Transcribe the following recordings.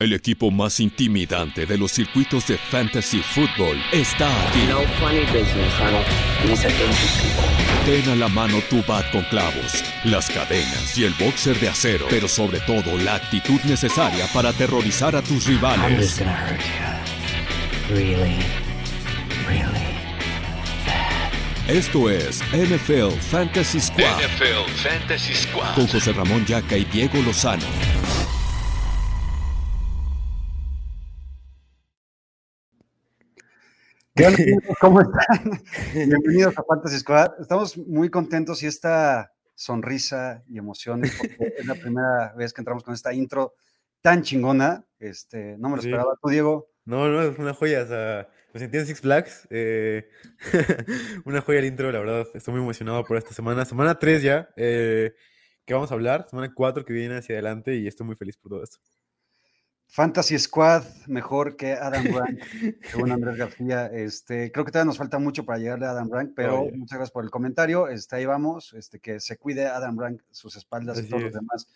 El equipo más intimidante de los circuitos de fantasy football está aquí. No funny business, honey. Ten a la mano tu bat con clavos, las cadenas y el boxer de acero, pero sobre todo la actitud necesaria para aterrorizar a tus rivales. Really, really. Esto es NFL Fantasy Squad NFL Fantasy Squad. con José Ramón Yaca y Diego Lozano. ¿Qué onda? ¿Cómo están? Bienvenidos a Fantasy Squad. Estamos muy contentos y esta sonrisa y emoción porque es la primera vez que entramos con esta intro tan chingona. Este, no me lo esperaba tú, Diego. No, no, es una joya. O sea, me sentí en Six Flags. eh, una joya el intro, la verdad. Estoy muy emocionado por esta semana. Semana 3 ya. eh, que vamos a hablar. Semana 4 que viene hacia adelante y estoy muy feliz por todo esto. Fantasy Squad mejor que Adam Rank, según Andrés García. Este, creo que todavía nos falta mucho para llegarle a Adam Rank, pero Oye. muchas gracias por el comentario. Este, ahí vamos. Este, que se cuide Adam Rank, sus espaldas y todos los demás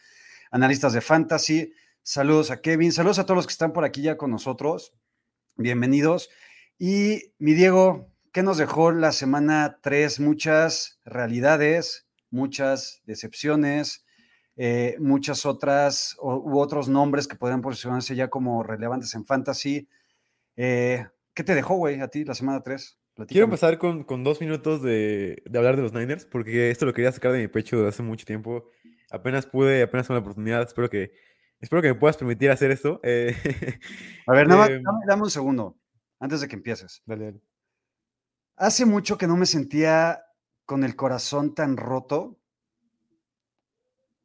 analistas de Fantasy. Saludos a Kevin, saludos a todos los que están por aquí ya con nosotros. Bienvenidos. Y mi Diego, ¿qué nos dejó la semana 3? Muchas realidades, muchas decepciones, eh, muchas otras o- u otros nombres que podrían posicionarse ya como relevantes en fantasy. Eh, ¿Qué te dejó, güey, a ti la semana 3? Quiero empezar con, con dos minutos de, de hablar de los Niners, porque esto lo quería sacar de mi pecho desde hace mucho tiempo. Apenas pude, apenas tuve la oportunidad. Espero que, espero que me puedas permitir hacer esto. eh, A ver, nada más, em, dame un segundo antes de que empieces. dale, dale. Hace mucho que no me sentía con el corazón tan roto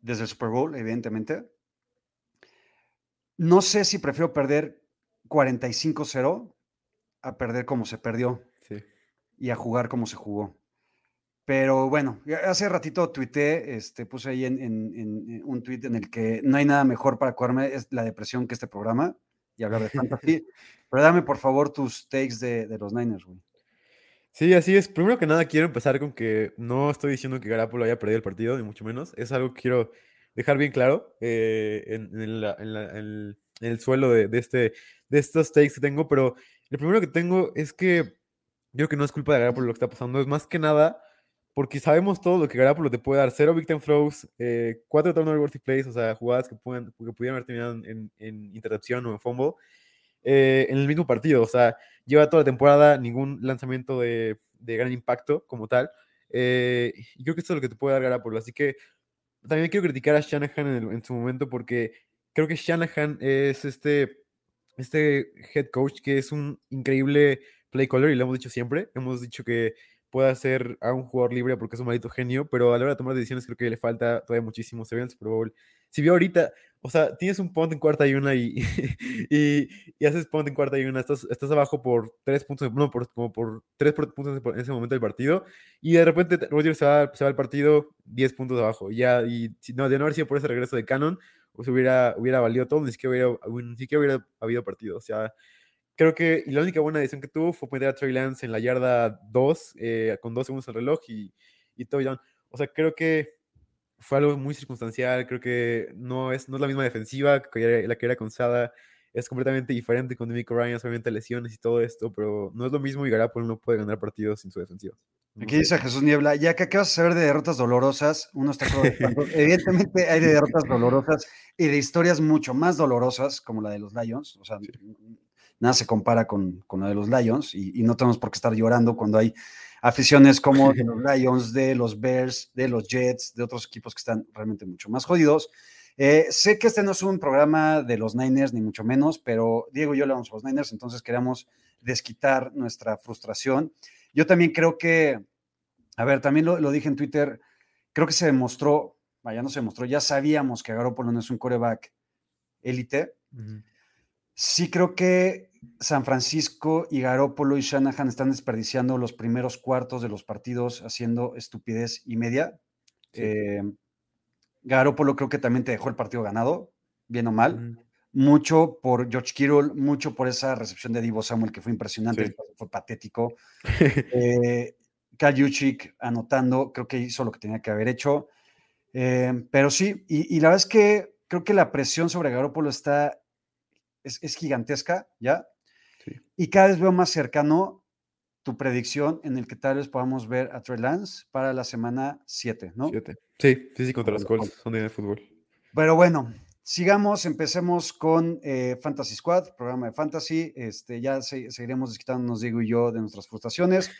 desde el Super Bowl, evidentemente. No sé si prefiero perder 45-0 a perder como se perdió Sí. y a jugar como se jugó. Pero bueno, hace ratito tuité, este, puse ahí en, en- en- en un tweet en el que no hay nada mejor para curarme es la depresión que este programa y hablar de fantasy. Pero dame por favor tus takes de, de los Niners, güey. Sí, así es. Primero que nada, quiero empezar con que no estoy diciendo que Garapolo haya perdido el partido, ni mucho menos. Es algo que quiero dejar bien claro eh, en, en la- en la- en el, suelo de, de este, de estos takes que tengo. Pero lo primero que tengo es que yo creo que no es culpa de Garapolo lo que está pasando. Es más que nada porque sabemos todo lo que Garapolo te puede dar. Cero big time throws, eh, cuatro turnover worthy plays, o sea, jugadas que, puedan, que pudieran haber terminado en intercepción o en fumble eh, en el mismo partido. O sea, lleva toda la temporada ningún lanzamiento de, de gran impacto como tal. eh, y creo que esto es lo que te puede dar Garapolo. Así que también quiero criticar a Shanahan en, el- en su momento porque creo que Shanahan es este, este head coach que es un increíble play caller y lo hemos dicho siempre. Hemos dicho que puede hacer a un jugador libre porque es un maldito genio, pero a la hora de tomar decisiones creo que le falta todavía muchísimo. Se ve en el Super Bowl. Si vio ahorita, o sea, tienes un punt en cuarta y una y, y, y haces punt en cuarta y una, estás, estás abajo por tres puntos, no, por, como por tres puntos en ese momento del partido, y de repente te- Rodgers se va, se va al partido 10 puntos abajo. Ya, y no, de no haber sido por ese regreso de Cannon, pues hubiera, hubiera valido todo, ni siquiera hubiera, ni siquiera hubiera habido partido. O sea, creo que y la única buena decisión que tuvo fue meter a Trey Lance en la yarda 2, eh, con dos segundos el reloj y, y touchdown. O sea, creo que fue algo muy circunstancial. Creo que no es, no es la misma defensiva que la que era con Sada. Es completamente diferente con Demico Ryan, obviamente lesiones y todo esto, pero no es lo mismo y Garapolo no puede ganar partidos sin su defensiva. No Aquí sé. dice Jesús Niebla, ya que acabas de saber de derrotas dolorosas, uno está cuánto- Evidentemente hay de derrotas dolorosas y de historias mucho más dolorosas, como la de los Lions. O sea, nada se compara con, con la de los Lions y, y no tenemos por qué estar llorando cuando hay aficiones como de los Lions, de los Bears, de los Jets, de otros equipos que están realmente mucho más jodidos. Eh, sé que este no es un programa de los Niners, ni mucho menos, pero Diego y yo le vamos a los Niners, entonces queríamos desquitar nuestra frustración. Yo también creo que, a ver, también lo, lo dije en Twitter, creo que se demostró, vaya, no se demostró, ya sabíamos que Garoppolo no es un coreback élite. Sí creo que San Francisco y Garoppolo y Shanahan están desperdiciando los primeros cuartos de los partidos haciendo estupidez y media. Sí. Eh, Garoppolo creo que también te dejó el partido ganado, bien o mal. Mucho por George Kittle, mucho por esa recepción de Divo Samuel que fue impresionante, Sí. fue patético. Eh, anotando, creo que hizo lo que tenía que haber hecho. Eh, pero sí, y, y la verdad es que creo que la presión sobre Garoppolo está es, es gigantesca, ¿ya? Sí. Y cada vez veo más cercano tu predicción en el que tal vez podamos ver a Trey Lance para la semana 7, ¿no? Siete. Sí, sí, sí, contra los Colts. Son de fútbol. Pero bueno, sigamos, empecemos con eh, Fantasy Squad, programa de Fantasy. Este, ya se- seguiremos desquitándonos, Diego y yo, de nuestras frustraciones.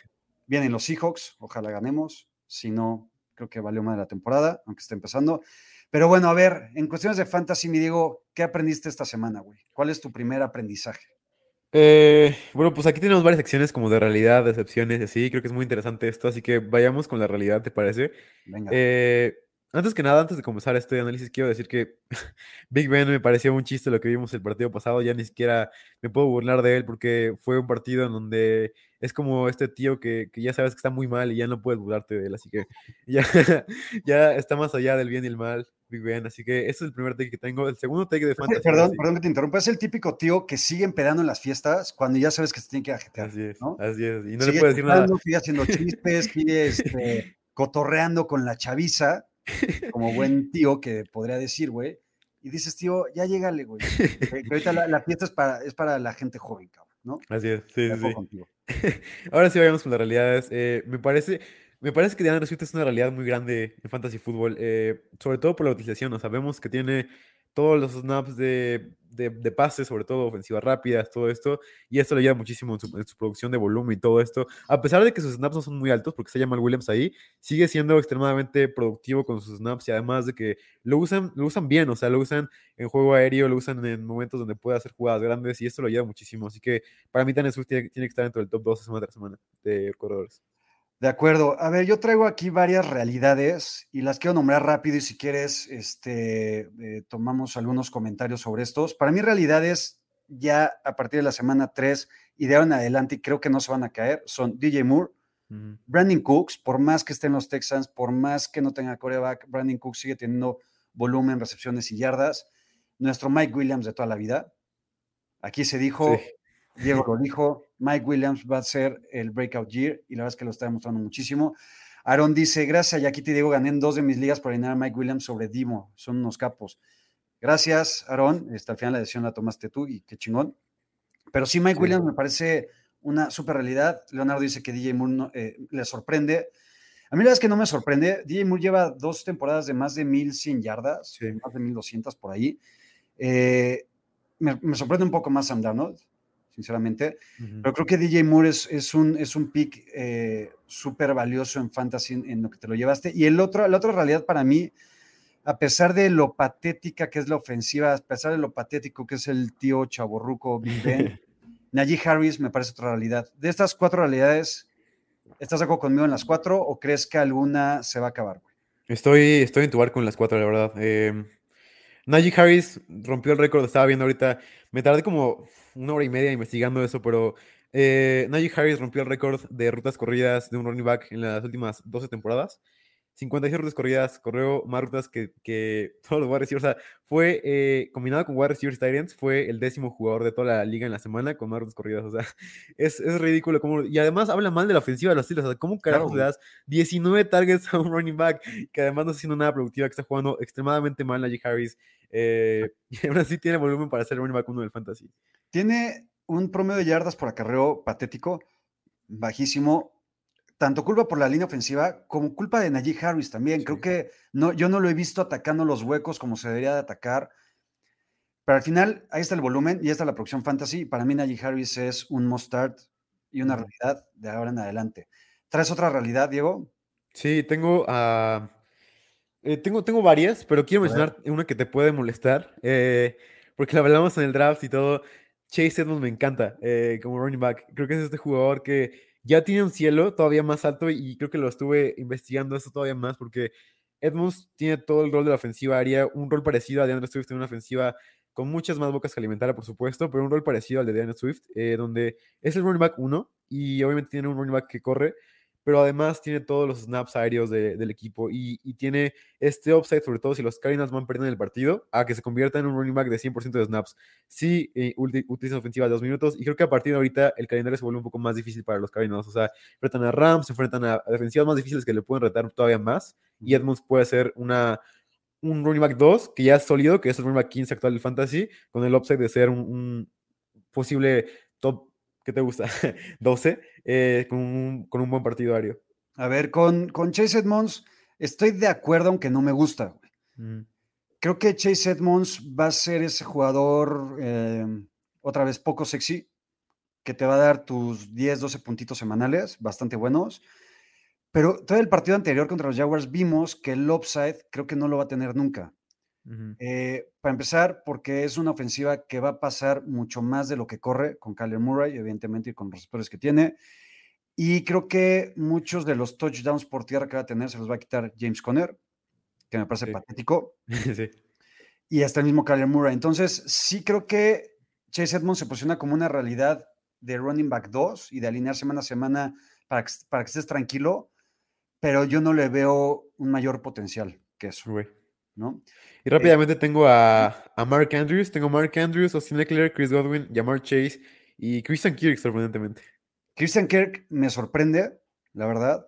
Vienen los Seahawks, ojalá ganemos. Si no, creo que valió más de la temporada, aunque esté empezando. Pero bueno, a ver, en cuestiones de Fantasy, mi Diego, ¿qué aprendiste esta semana, güey? ¿Cuál es tu primer aprendizaje? Eh, bueno, pues aquí tenemos varias secciones como de realidad, decepciones y así. Creo que es muy interesante esto, así que vayamos con la realidad, ¿te parece? Venga. Eh, antes que nada, antes de comenzar este análisis, quiero decir que Big Ben me pareció un chiste lo que vimos el partido pasado. Ya ni siquiera me puedo burlar de él porque fue un partido en donde es como este tío que, que ya sabes que está muy mal y ya no puedes burlarte de él. Así que ya, ya está más allá del bien y el mal, Big Ben. Así que ese es el primer take que tengo. El segundo take de Fantasy. Perdón, perdón que te interrumpa. Es el típico tío que sigue empedando en las fiestas cuando ya sabes que se tiene que ajetear. Así es, ¿no? así es. Y no sigue le puedes decir nada. Sigue haciendo chistes, sigue este, cotorreando con la chaviza, como buen tío que podría decir, güey. Y dices, tío, ya llégale, güey. Que, ahorita la, la fiesta es para, es para la gente joven, cabrón, ¿no? Así es, sí, sí, contigo. Ahora sí vayamos con las realidades. Eh, me parece, me parece que DeAndre Swift es una realidad muy grande en fantasy fútbol, eh, sobre todo por la utilización. ¿no? Sabemos que tiene todos los snaps de, de, de pases, sobre todo ofensivas rápidas, todo esto, y esto le ayuda muchísimo en su, producción de volumen y todo esto. A pesar de que sus snaps no son muy altos, porque se llama Williams ahí, sigue siendo extremadamente productivo con sus snaps y además de que lo usan, lo usan bien, o sea, lo usan en juego aéreo, lo usan en momentos donde puede hacer jugadas grandes y esto lo ayuda muchísimo. Así que para mí Swift tiene, tiene que estar dentro del top 12 semana tras semana de corredores. De acuerdo. A ver, yo traigo aquí varias realidades y las quiero nombrar rápido y si quieres, este, eh, tomamos algunos comentarios sobre estos. Para mí, realidades ya a partir de la semana 3 y de ahora en adelante, y creo que no se van a caer, son DJ Moore. Brandon Cooks, por más que esté en los Texans, por más que no tenga coreback, Brandon Cooks sigue teniendo volumen, recepciones y yardas. Nuestro Mike Williams de toda la vida. Aquí se dijo, Sí. Diego lo dijo, Mike Williams va a ser el breakout year y la verdad es que lo está demostrando muchísimo. Aaron dice, gracias, Yaquiti Diego, gané en dos de mis ligas por alinear a Mike Williams sobre Dimo, son unos capos. Gracias, Aaron, este, al final la decisión la tomaste tú y qué chingón. Pero sí, Mike Sí. Williams me parece una super realidad. Leonardo dice que DJ Moore no- eh, le sorprende. A mí la verdad es que no me sorprende. DJ Moore lleva dos temporadas de más de 1100 yardas, Sí. más de 1200 por ahí. Eh, me, me sorprende un poco más Sam Darnold, sinceramente. Ujú. Pero creo que DJ Moore es, es un, es un pick eh, súper valioso en fantasy en, en lo que te lo llevaste. Y el otro, la otra realidad para mí, a pesar de lo patética que es la ofensiva, a pesar de lo patético que es el tío chaborruco Big Ben, Najee Harris me parece otra realidad. De estas cuatro realidades, ¿estás de acuerdo conmigo en las cuatro o crees que alguna se va a acabar? güey? Estoy, estoy en tu bar con las cuatro, la verdad. Eh, Najee Harris rompió el récord, estaba viendo ahorita. Me tardé como una hora y media investigando eso, pero eh, Najee Harris rompió el récord de rutas corridas de un running back en las últimas 12 temporadas. 56 rutas corridas, corrió más rutas que, que todos los wide receivers. O sea, fue eh, combinado con wide receivers ends, fue el décimo jugador de toda la liga en la semana con más rutas corridas. O sea, es, es ridículo. Cómo, y además habla mal de la ofensiva de los Steelers. O sea, ¿cómo carajos Claro, le das 19 targets a un running back que además no está haciendo nada productiva, que está jugando extremadamente mal Najee Harris? Eh, y aún así tiene volumen para ser el running back uno del fantasy. Tiene un promedio de yardas por acarreo patético, bajísimo, tanto culpa por la línea ofensiva como culpa de Najee Harris también. Creo que no, yo no lo he visto atacando los huecos como se debería de atacar. Pero al final, ahí está el volumen y ahí está la producción fantasy. Para mí, Najee Harris es un must start y una realidad de ahora en adelante. ¿Traes otra realidad, Diego? Sí, tengo eh, tengo, tengo varias, pero quiero mencionar una que te puede molestar, eh, porque la hablamos en el draft y todo. Chase Edmonds me encanta eh, como running back. Creo que es este jugador que ya tiene un cielo todavía más alto y creo que lo estuve investigando esto todavía más porque Edmonds tiene todo el rol de la ofensiva aérea, un rol parecido a DeAndre Swift en una ofensiva con muchas más bocas que alimentar, por supuesto, pero un rol parecido al de DeAndre Swift, eh, donde es el running back 1 y obviamente tiene un running back que corre, pero además tiene todos los snaps aéreos de- del equipo y, y tiene este upside, sobre todo si los Cardinals van perdiendo el partido, a que se convierta en un running back de 100% de snaps. Sí, eh, utiliza ofensiva de dos minutos y creo que a partir de ahorita el calendario se vuelve un poco más difícil para los Cardinals. O sea, enfrentan a Rams, se enfrentan a, a defensivas más difíciles que le pueden retar todavía más y Edmonds puede ser una, un running back 2 que ya es sólido, que es el running back 15 actual del fantasy, con el upside de ser un, un posible top, ¿qué te gusta? 12, eh, con, un, con, un, buen partidario. A ver, con, con, Chase Edmonds estoy de acuerdo, aunque no me gusta. Mm. Creo que Chase Edmonds va a ser ese jugador, eh, otra vez, poco sexy, que te va a dar tus 10, 12 puntitos semanales, bastante buenos. Pero todo el partido anterior contra los Jaguars vimos que el upside creo que no lo va a tener nunca. Eh, para empezar, porque es una ofensiva que va a pasar mucho más de lo que corre con Kyler Murray, evidentemente, y con los receptores que tiene. Y creo que muchos de los touchdowns por tierra que va a tener se los va a quitar James Conner, que me parece Sí. patético. sí. Y hasta el mismo Kyler Murray. Entonces, sí creo que Chase Edmonds se posiciona como una realidad de running back 2 y de alinear semana a semana para que, para que estés tranquilo, pero yo no le veo un mayor potencial que eso. ¿No? Y rápidamente tengo a, a Mark Andrews, tengo a Mark Andrews, Austin Eckler, Chris Godwin, Jamar Chase y Christian Kirk, sorprendentemente. Christian Kirk me sorprende, la verdad.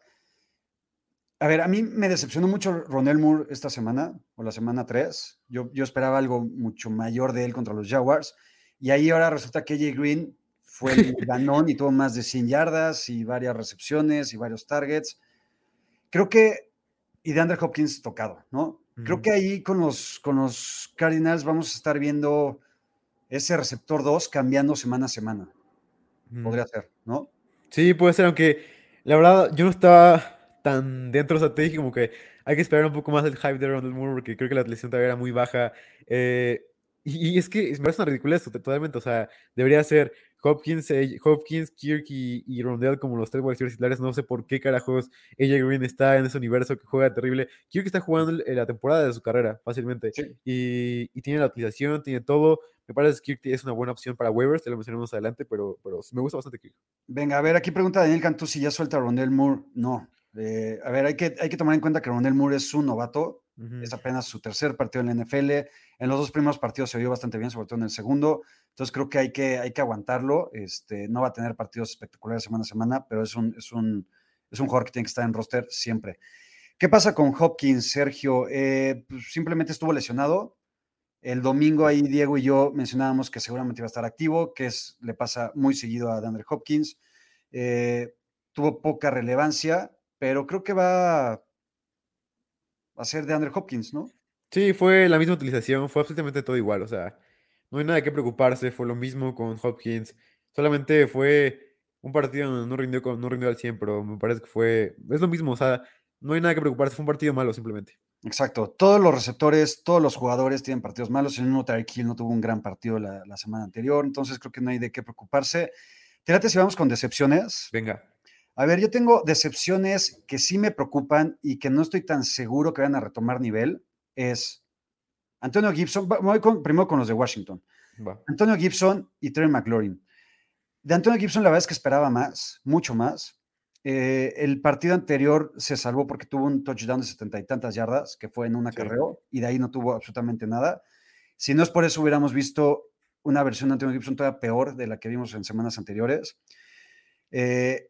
A ver, a mí me decepcionó mucho Ronell Moore esta semana, o la semana 3. Yo, yo esperaba algo mucho mayor de él contra los Jaguars. Y ahí ahora resulta que AJ Green fue el ganón y tuvo más de 100 yardas y varias recepciones y varios targets. Creo que, y de Andrew Hopkins tocado, ¿no? Creo que ahí con los, con los Cardinals vamos a estar viendo ese receptor 2 cambiando semana a semana. Podría ser, ¿no? Sí, puede ser, aunque la verdad yo no estaba tan dentro de esa tesis como que hay que esperar un poco más el hype de Ronald Moore porque creo que la lesión todavía era muy baja. eh, y, y es que me parece una ridiculez to- totalmente, o sea, debería ser Hopkins, eh, Hopkins, Kirk y, y Rondell como los tres receivers titulares. No sé por qué carajos AJ Green está en ese universo que juega terrible. Kirk está jugando la temporada de su carrera fácilmente Sí. y, y tiene la utilización, tiene todo. Me parece que Kirk es una buena opción para waivers, te lo mencionamos adelante, pero, pero me gusta bastante Kirk. Venga, a ver, aquí pregunta Daniel Cantú si ya suelta a Rondell Moore. No. Eh, a ver, hay que, hay que tomar en cuenta que Rondell Moore es un novato, Es apenas su tercer partido en la NFL. En los dos primeros partidos se vio bastante bien, sobre todo en el segundo. Entonces creo que hay que, hay que aguantarlo. Este, no va a tener partidos espectaculares semana a semana, pero es un, es, un, es un jugador que tiene que estar en roster siempre. ¿Qué pasa con Hopkins, Sergio? Eh, pues, simplemente estuvo lesionado. El domingo ahí Diego y yo mencionábamos que seguramente iba a estar activo, que es, le pasa muy seguido a DeAndre Hopkins. Eh, tuvo poca relevancia, pero creo que va a ser DeAndre Hopkins, ¿no? Sí, fue la misma utilización, fue absolutamente todo igual, o sea, no hay nada de qué preocuparse, fue lo mismo con Hopkins, solamente fue un partido donde no rindió, con- no rindió al 100, pero me parece que fue, es lo mismo, o sea, no hay nada que preocuparse, fue un partido malo simplemente. Exacto. Todos los receptores, todos los jugadores tienen partidos malos. El mismo Tyreek Hill no tuvo un gran partido la, la semana anterior, entonces creo que no hay de qué preocuparse. Tírate si vamos con decepciones. Venga, A ver, yo tengo decepciones que sí me preocupan y que no estoy tan seguro que vayan a retomar nivel. Es Antonio Gibson, voy con- primero con los de Washington. Antonio Gibson y Terry McLaurin. De Antonio Gibson, la verdad es que esperaba más, mucho más. Eh, el partido anterior se salvó porque tuvo un touchdown de setenta y tantas yardas, que fue en un Sí. acarreo, y de ahí no tuvo absolutamente nada. Si no es por eso, hubiéramos visto una versión de Antonio Gibson todavía peor de la que vimos en semanas anteriores. Eh,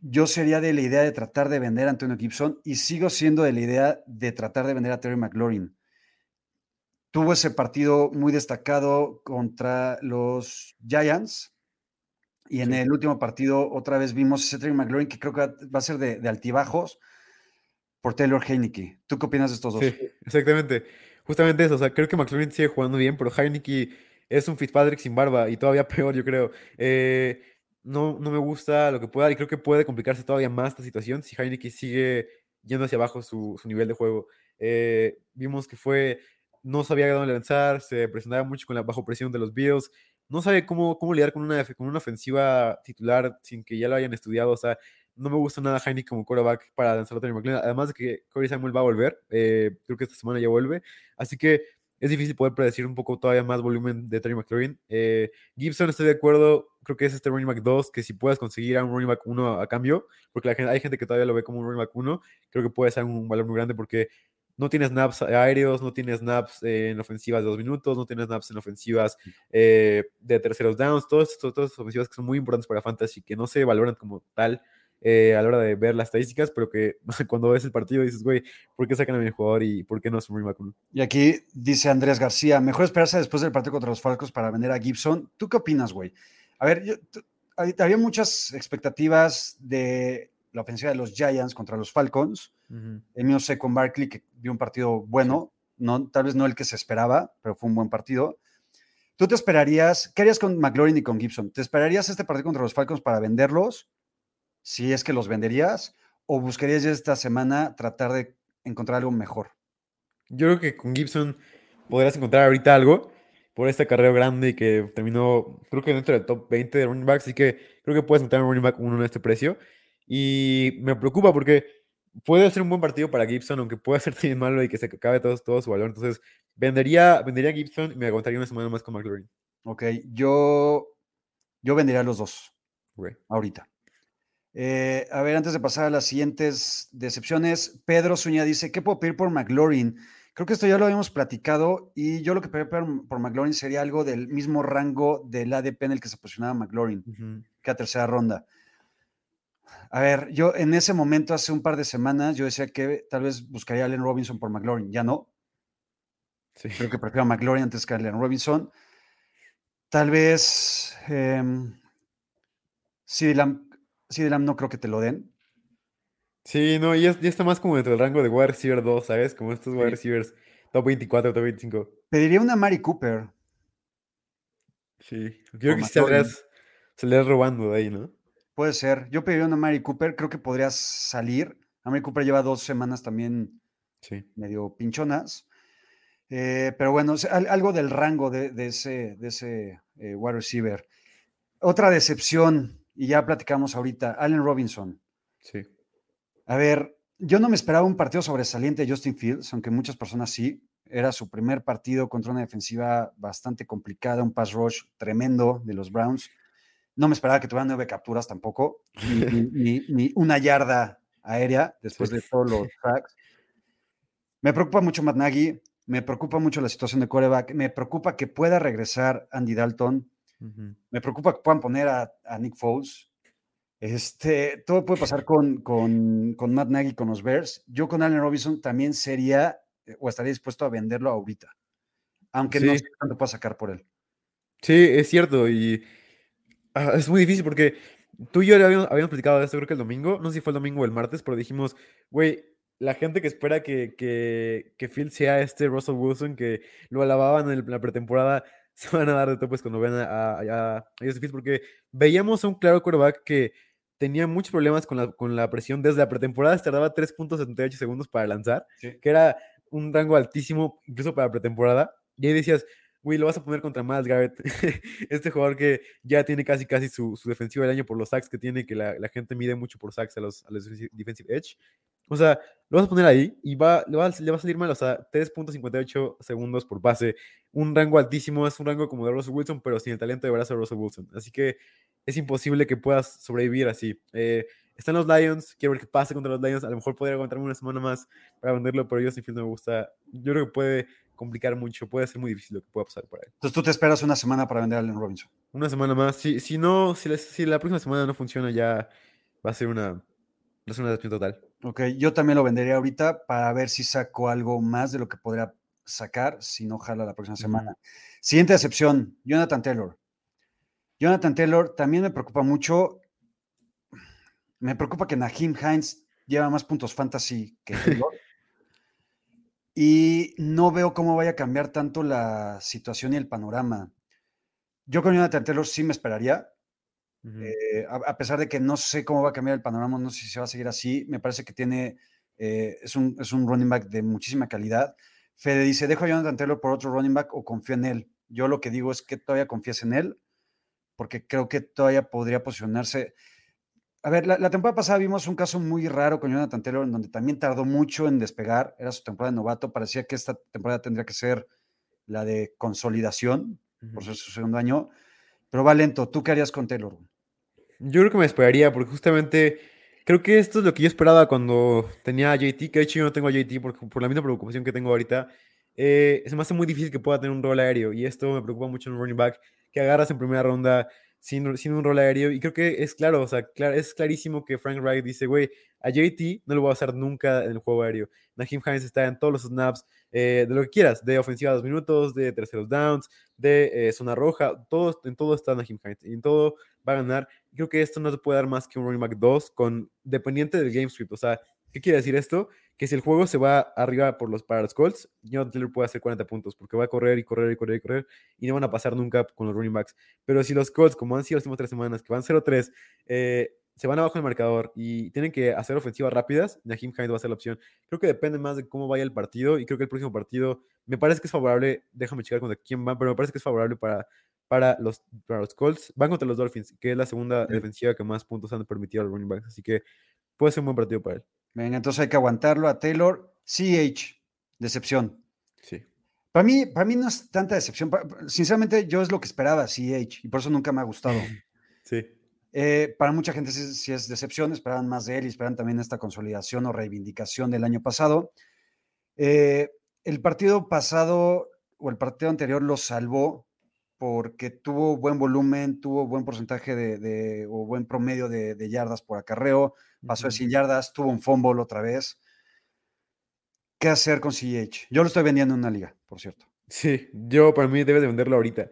yo sería de la idea de tratar de vender a Antonio Gibson y sigo siendo de la idea de tratar de vender a Terry McLaurin tuvo ese partido muy destacado contra los Giants. Y en Sí. el último partido otra vez vimos ese Terry McLaurin que creo que va a ser de, de altibajos por Taylor Heineke. ¿Tú qué opinas de estos dos? Sí, exactamente. Justamente eso, o sea, creo que McLaurin sigue jugando bien, pero Heineke es un Fitzpatrick sin barba y todavía peor, yo creo. Eh, no, no me gusta lo que pueda y creo que puede complicarse todavía más esta situación si Heineke sigue yendo hacia abajo su, su nivel de juego. Eh, vimos que fue, no sabía dónde lanzar, se presionaba mucho con la bajo presión de los Bills, no sabe cómo, cómo lidiar con una, con una ofensiva titular sin que ya lo hayan estudiado, o sea, no me gusta nada Heineke como quarterback para lanzar a Terry McLaurin, además de que Corey Samuel va a volver, eh, creo que esta semana ya vuelve, así que es difícil poder predecir un poco todavía más volumen de Terry McLaurin. Eh, Gibson, estoy de acuerdo, creo que es este running back 2, que si puedes conseguir a un running back 1 a cambio, porque la gente, hay gente que todavía lo ve como un running back 1, creo que puede ser un valor muy grande porque no tiene snaps aéreos, no tiene snaps eh, en ofensivas de dos minutos, no tiene snaps en ofensivas eh, de terceros downs, todas, esas ofensivas que son muy importantes para Fantasy, que no se valoran como tal eh, a la hora de ver las estadísticas, pero que cuando ves el partido dices, güey, ¿por qué sacan a mi jugador y por qué no es un running back uno? Y aquí dice Andrés García, mejor esperarse después del partido contra los Falcos para vender a Gibson. ¿Tú qué opinas, güey? A ver, yo, había muchas expectativas de la ofensiva de los Giants contra los Falcons. El mío sé con Barkley, que dio un partido bueno, no, tal vez no el que se esperaba, pero fue un buen partido. ¿Tú te esperarías, qué harías con McLaurin y con Gibson? ¿Te esperarías este partido contra los Falcons para venderlos? Si es que los venderías, o buscarías ya esta semana tratar de encontrar algo mejor? Yo creo que con Gibson podrás encontrar ahorita algo por este carrero grande y que terminó, creo que dentro del top 20 de running backs, así que creo que puedes encontrar un running back uno en este precio. Y me preocupa porque puede ser un buen partido para Gibson, aunque pueda ser también malo y que se acabe todo, todo su valor. Entonces, vendería, vendería a Gibson y me aguantaría una semana más con McLaurin. Ok, yo, yo vendería los dos ahorita. Eh, a ver, antes de pasar a las siguientes decepciones, Pedro Zuña dice, ¿qué puedo pedir por McLaurin? Creo que esto ya lo habíamos platicado y yo lo que pediría por, McLaurin sería algo del mismo rango del ADP en el que se posicionaba McLaurin, que a tercera ronda. A ver, yo en ese momento, hace un par de semanas, yo decía que tal vez buscaría a Allen Robinson por McLaurin, ya no. Sí. Creo que prefiero a McLaurin antes que a Allen Robinson. Tal vez eh, CD Lamb, CD Lamb no creo que te lo den. Sí, no, ya, ya está más como dentro del rango de wide receiver 2, ¿sabes? Como estos wide Sí. receivers top 24, top 25. Pediría una Mari Cooper. Sí, creo que sí McLaurin. saldrás, saldrás robando de ahí, ¿no? Puede ser. Yo pediría una Mari Cooper. Creo que podrías salir. A Mari Cooper lleva dos semanas también Sí. medio pinchonas. Eh, pero bueno, o algo del rango de, de ese, de ese eh, wide receiver. Otra decepción, y ya platicamos ahorita, Allen Robinson. Sí. A ver, yo no me esperaba un partido sobresaliente de Justin Fields, aunque muchas personas sí. Era su primer partido contra una defensiva bastante complicada, un pass rush tremendo de los Browns. No me esperaba que tuvieran nueve capturas tampoco, ni, ni- ni- una yarda aérea después Sí. de todos los sacks. Me preocupa mucho Matt Nagy, me preocupa mucho la situación de quarterback, me preocupa que pueda regresar Andy Dalton, Me preocupa que puedan poner a, a Nick Foles. Este, todo puede pasar con, con, con Matt Nagy, con los Bears. Yo con Allen Robinson también sería eh, o estaría dispuesto a venderlo ahorita, aunque no sé cuánto pueda sacar por él. Sí, es cierto. Y ah, es muy difícil porque tú y yo habíamos, habíamos platicado de esto, creo que el domingo. No sé si fue el domingo o el martes, pero dijimos, güey, la gente que espera que, que, que Phil sea este Russell Wilson, que lo alababan en la pretemporada, se van a dar de topes cuando vean a, a, a- Justin porque veíamos a un claro quarterback que tenía muchos problemas con la, con la presión. Desde la pretemporada se tardaba 3.78 segundos para lanzar, que era un rango altísimo, incluso para pretemporada. Y ahí decías, güey, lo vas a poner contra Miles Garrett, este jugador que ya tiene casi casi su, su defensiva del año por los sacks que tiene, que la, la gente mide mucho por sacks a los, a los defensive edge. O sea, lo vas a poner ahí y va, le, va, a- le va a salir mal, o sea, 3.58 segundos por pase, un rango altísimo, es un rango como de Russell Wilson, pero sin el talento de brazo de Russell Wilson. Así que es imposible que puedas sobrevivir así. Eh, están los Lions, quiero ver qué pasa contra los Lions, a lo mejor podría aguantarme una semana más para venderlo, pero Justin Fields no me gusta. Yo creo que puede complicar mucho, puede ser muy difícil lo que pueda pasar por ahí. Entonces tú te esperas una semana para vender a Allen Robinson. Una semana más. Si, si no, si, les- si la próxima semana no funciona, ya va a ser una, ser una decepción total. Ok, yo también lo vendería ahorita para ver si saco algo más de lo que podría sacar si no jala la próxima semana. Siguiente decepción, Jonathan Taylor. Jonathan Taylor también me preocupa mucho. Me preocupa que Naheem Hines lleva más puntos fantasy que Taylor. y no veo cómo vaya a cambiar tanto la situación y el panorama. Yo con Jonathan Taylor sí me esperaría. Eh, a, a pesar de que no sé cómo va a cambiar el panorama, no sé si se va a seguir así, me parece que tiene, eh, es, un, es un running back de muchísima calidad. Fede dice, ¿dejo a Jonathan Taylor por otro running back o confío en él? Yo lo que digo es que todavía confíes en él, porque creo que todavía podría posicionarse. A ver, la, la temporada pasada vimos un caso muy raro con Jonathan Taylor, en donde también tardó mucho en despegar, era su temporada de novato, parecía que esta temporada tendría que ser la de consolidación, por ser su segundo año, pero va lento. ¿Tú qué harías con Taylor? Yo creo que me esperaría, porque justamente creo que esto es lo que yo esperaba cuando tenía a JT, que de hecho yo no tengo a JT por, por la misma preocupación que tengo ahorita. Eh, se me hace muy difícil que pueda tener un rol aéreo, y esto me preocupa mucho en un running back que agarras en primera ronda sin, sin un rol aéreo. Y creo que es claro, o sea, es clarísimo que Frank Wright dice, güey, a JT no lo voy a hacer nunca en el juego aéreo. Nahim Hines está en todos los snaps, eh, de lo que quieras, de ofensiva a dos minutos, de terceros downs, de eh, zona roja, todo, en todo está Nahim Hines. Y en todo va a ganar. Creo que esto no se puede dar más que un running back 2 con, dependiente del game script. O sea, ¿qué quiere decir esto? Que si el juego se va arriba por los, para los Colts, Jonathan Taylor puede hacer 40 puntos porque va a correr y correr y correr y correr y no van a pasar nunca con los running backs. Pero si los Colts, como han sido las últimas tres semanas, que van 0-3, eh, se van abajo en el marcador y tienen que hacer ofensivas rápidas, Nahim Hines va a ser la opción. Creo que depende más de cómo vaya el partido y creo que el próximo partido me parece que es favorable, déjame checar contra quién van, pero me parece que es favorable para, para, los, para los Colts. Van contra los Dolphins, que es la segunda defensiva que más puntos han permitido a los running backs, así que puede ser un buen partido para él. Venga, entonces hay que aguantarlo a Taylor. CH, decepción. Sí. Para mí, para mí no es tanta decepción. Sinceramente, yo es lo que esperaba, CH, y por eso nunca me ha gustado. Sí. Eh, para mucha gente sí, es decepción, esperaban más de él y esperan también esta consolidación o reivindicación del año pasado. Eh, el partido pasado o el partido anterior lo salvó porque tuvo buen volumen, tuvo buen porcentaje de, o buen promedio de, yardas por acarreo, pasó de 100 yardas, tuvo un fumble otra vez. ¿Qué hacer con CH? Yo lo estoy vendiendo en una liga, por cierto. Sí, yo para mí debe de venderlo ahorita.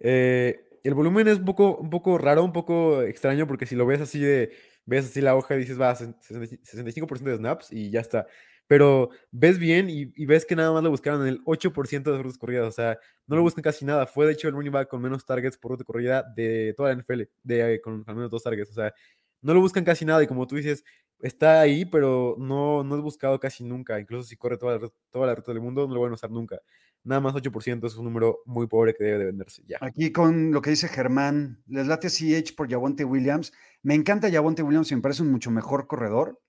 Eh, el volumen es un poco, un poco raro, un poco extraño, porque si lo ves así de, ves así la hoja y dices, va, 65% de snaps y ya está. Pero ves bien y, ves que nada más lo buscaron en el 8% de rutas corridas, o sea, no lo buscan casi nada. Fue de hecho el running back con menos targets por ruta corrida de toda la NFL, de, con al menos dos targets, o sea, no lo buscan casi nada y como tú dices, está ahí, pero no, no es buscado casi nunca. Incluso si corre toda la, toda la ruta del mundo, no lo van a usar nunca nada más 8% es un número muy pobre que debe de venderse ya. Aquí con lo que dice Germán, les late CH por Yavonte Williams. Me encanta Yavonte Williams me parece un mucho mejor corredor,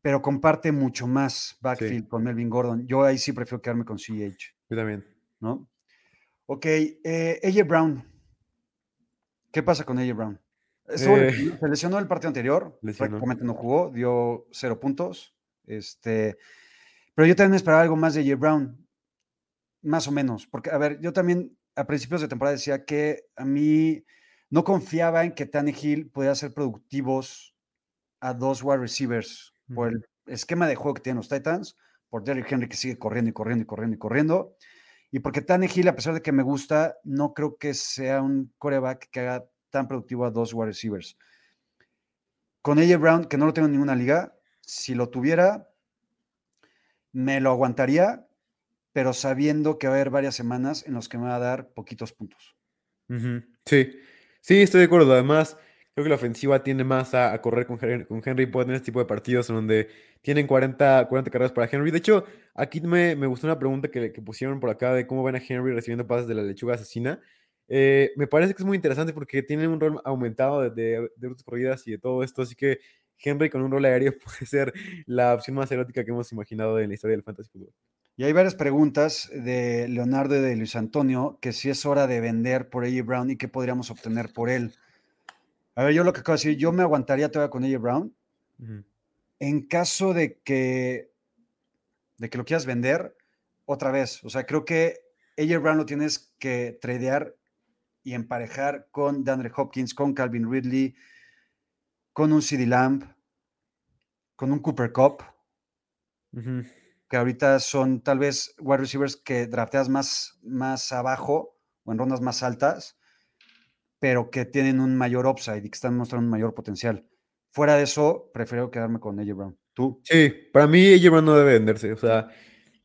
pero comparte mucho más backfield con Melvin Gordon. Yo ahí sí prefiero quedarme con CH. Yo también. ¿No? Ok, eh, AJ Brown. ¿Qué pasa con AJ Brown? Eh, se lesionó el partido anterior, prácticamente no jugó, dio cero puntos. Este, pero yo también esperaba algo más de AJ Brown. Más o menos, porque, a ver, yo también a principios de temporada decía que a mí no confiaba en que Tannehill pudiera ser productivos a dos wide receivers por el esquema de juego que tienen los Titans, por Derrick Henry que sigue corriendo y corriendo y corriendo y corriendo, y porque Tannehill, a pesar de que me gusta, no creo que sea un coreback que haga tan productivo a dos wide receivers. Con AJ Brown, que no lo tengo en ninguna liga, si lo tuviera, me lo aguantaría, pero sabiendo que va a haber varias semanas en las que me va a dar poquitos puntos. Sí, sí, estoy de acuerdo. Además, creo que la ofensiva tiene más a, correr con Henry, con. Puede tener este tipo de partidos en donde tienen 40, 40 carreras para Henry. De hecho, aquí me, me gustó una pregunta que, que, pusieron por acá de cómo ven a Henry recibiendo pases de la lechuga asesina. Eh, me parece que es muy interesante porque tiene un rol aumentado de, de, de corridas y de todo esto. Así que Henry con un rol aéreo puede ser la opción más erótica que hemos imaginado en la historia del fantasy fútbol. Y hay varias preguntas de Leonardo y de Luis Antonio, que si es hora de vender por AJ Brown y qué podríamos obtener por él. A ver, yo lo que acabo de decir, yo me aguantaría todavía con AJ Brown. En caso de que, de que lo quieras vender, otra vez. O sea, creo que AJ Brown lo tienes que tradear y emparejar con DeAndre Hopkins, con Calvin Ridley, con un CD Lamb, con un Cooper Cup que ahorita son tal vez wide receivers que drafteas más, más abajo o en rondas más altas, pero que tienen un mayor upside y que están mostrando un mayor potencial. Fuera de eso, prefiero quedarme con AJ Brown. ¿Tú? Sí, para mí AJ Brown no debe venderse. O sea,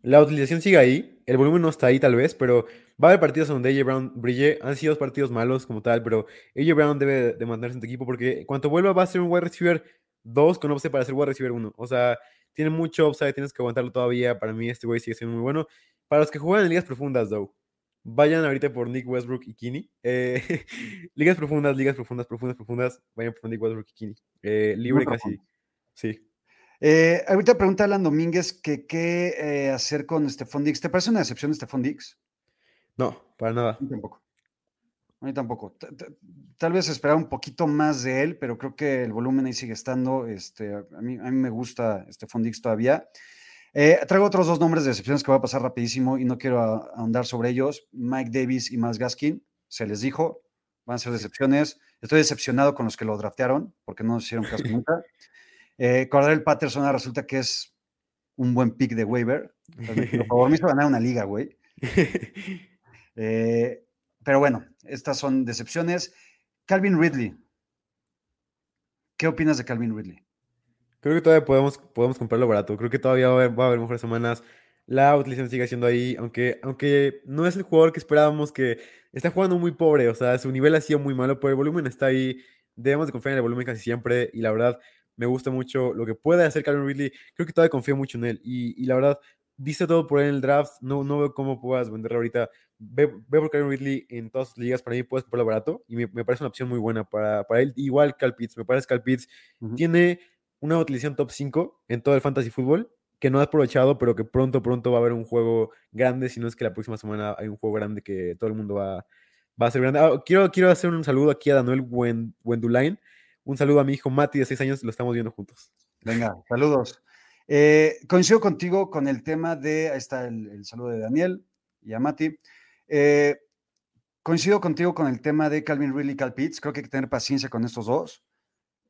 la utilización sigue ahí, el volumen no está ahí tal vez, pero va a haber partidos donde AJ Brown brille. Han sido partidos malos como tal, pero AJ Brown debe de mantenerse en tu equipo porque cuando vuelva va a ser un wide receiver 2 con upside para ser wide receiver 1. O sea, tiene mucho upside, tienes que aguantarlo todavía. Para mí, este güey sigue siendo muy bueno. Para los que juegan en ligas profundas, though, vayan ahorita por Nick Westbrook y Kini. Eh, ligas profundas, ligas profundas, profundas, profundas. Vayan por Nick Westbrook y Kini. Eh, libre casi. Sí. Eh, ahorita pregunta Alan Domínguez que qué hacer con Stephon Dix. ¿Te parece una decepción de Stephon Dix? No, para nada. Tampoco. A mí tampoco. Tal vez esperaba un poquito más de él, pero creo que el volumen ahí sigue estando. Este, a, mí, a mí me gusta este Fondix todavía. Eh, traigo otros dos nombres de excepciones que voy a pasar rapidísimo y no quiero ahondar sobre ellos. Mike Davis y Miles Gaskin, se les dijo, van a ser decepciones. Estoy decepcionado con los que lo draftearon, porque no hicieron caso nunca. Eh, Cordell Patterson resulta que es un buen pick de waiver. Por favor, me hizo ganar una liga, güey. Eh, pero bueno, estas son decepciones. Calvin Ridley. ¿Qué opinas de Calvin Ridley? Creo que todavía podemos, podemos comprarlo barato. Creo que todavía va a, haber, va a haber mejores semanas. La utilización sigue siendo ahí, aunque, aunque no es el jugador que esperábamos que está jugando muy pobre. O sea, su nivel ha sido muy malo, pero el volumen está ahí. Debemos de confiar en el volumen casi siempre. Y la verdad, me gusta mucho lo que puede hacer Calvin Ridley. Creo que todavía confío mucho en él. Y, y la verdad, dice todo por él en el draft. No, no veo cómo puedas venderlo ahorita. Ve, ve por Calvin Ridley en todas las ligas. Para mí puedes comprarlo barato. Y me, me, parece una opción muy buena para, para él. Igual Cal Pitts. Me parece que Cal Pitts uh -huh. tiene una utilización top 5 en todo el fantasy fútbol que no ha aprovechado, pero que pronto, pronto va a haber un juego grande, si no es que la próxima semana hay un juego grande que todo el mundo va, va a ser grande. Ah, quiero, quiero hacer un saludo aquí a Daniel Wendulain. Un saludo a mi hijo Mati de 6 años, lo estamos viendo juntos. Venga, saludos. Eh, coincido contigo con el tema de, ahí está el, el saludo de Daniel y a Mati. Eh, coincido contigo con el tema de Calvin Ridley y Cal Pitts. Creo que hay que tener paciencia con estos dos.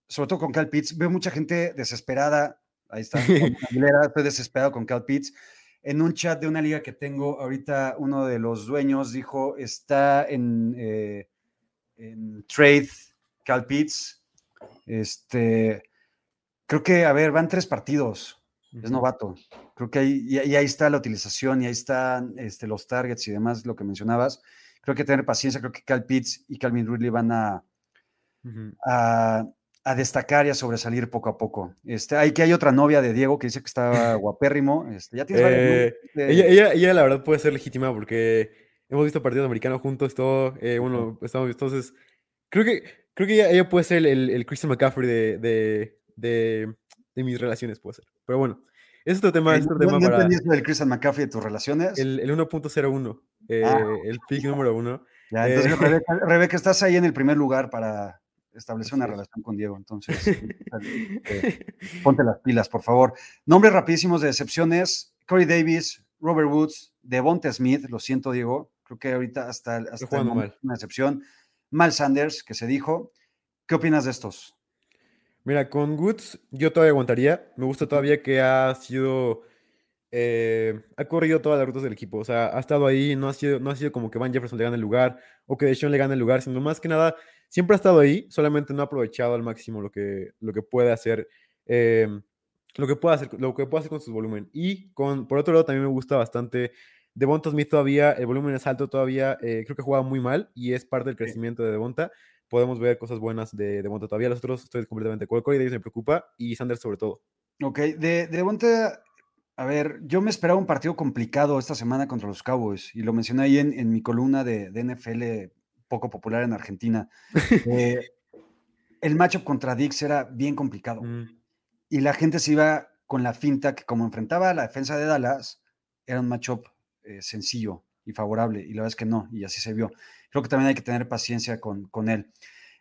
Sobre todo con Cal Pitts. Veo mucha gente desesperada. Ahí está. Estoy desesperado con Cal Pitts. En un chat de una liga que tengo, ahorita uno de los dueños dijo, está en, eh, en trade Cal Pitts. Este, creo que, a ver, van tres partidos. Es novato. Creo que ahí, y, y ahí está la utilización y ahí están este, los targets y demás, lo que mencionabas. Creo que tener paciencia. Creo que Cal Pitts y Calvin Ridley van a, uh -huh. a, a, destacar y a sobresalir poco a poco. Este, hay que hay otra novia de Diego que dice que está guapérrimo. Este, ya tienes eh, ella, ella, ella, la verdad, puede ser legítima porque hemos visto partidos americanos juntos, todo. Eh, bueno, estamos entonces. Creo que, creo que ella, ella puede ser el, el, Christian McCaffrey de, de, de, de mis relaciones, puede ser. Pero bueno, es otro tema. Es otro ¿No, tema ¿no para entendiste el Christian McCaffrey de tus relaciones? el, el 1.01, eh, Ah. el pick número uno. Ya, Eh, entonces, Rebeca, Rebeca, estás ahí en el primer lugar para establecer una relación con Diego. Entonces, eh, ponte las pilas, por favor. Nombres rapidísimos de decepciones: Corey Davis, Robert Woods, Devonta Smith. Lo siento, Diego. Creo que ahorita hasta, hasta el momento una excepción. Mal Sanders, que se dijo. ¿Qué opinas de estos? Mira, con Woods yo todavía aguantaría. Me gusta todavía que ha sido. eh, ha corrido todas las rutas del equipo. O sea, ha estado ahí. No ha sido, no ha sido como que Van Jefferson le gane el lugar o que Deshaun le gane el lugar, sino más que nada, siempre ha estado ahí. Solamente no ha aprovechado al máximo lo que, lo que puede hacer. eh, lo que puede hacer, lo que puede hacer con su volumen. Y con, por otro lado, también me gusta bastante. Devonta Smith todavía, el volumen es alto todavía. eh, creo que juega muy mal y es parte del crecimiento de Devonta podemos ver cosas buenas de, de Monta todavía. Los otros estoy completamente de acuerdo. Corey Davis me preocupa y Sanders sobre todo. Ok, de, de Monta, a ver, yo me esperaba un partido complicado esta semana contra los Cowboys y lo mencioné ahí en, en mi columna de, de, NFL poco popular en Argentina. eh, el matchup contra Dix era bien complicado mm. y la gente se iba con la finta que como enfrentaba a la defensa de Dallas, era un matchup eh, sencillo y favorable y la verdad es que no, y así se vio creo que también hay que tener paciencia con, con él.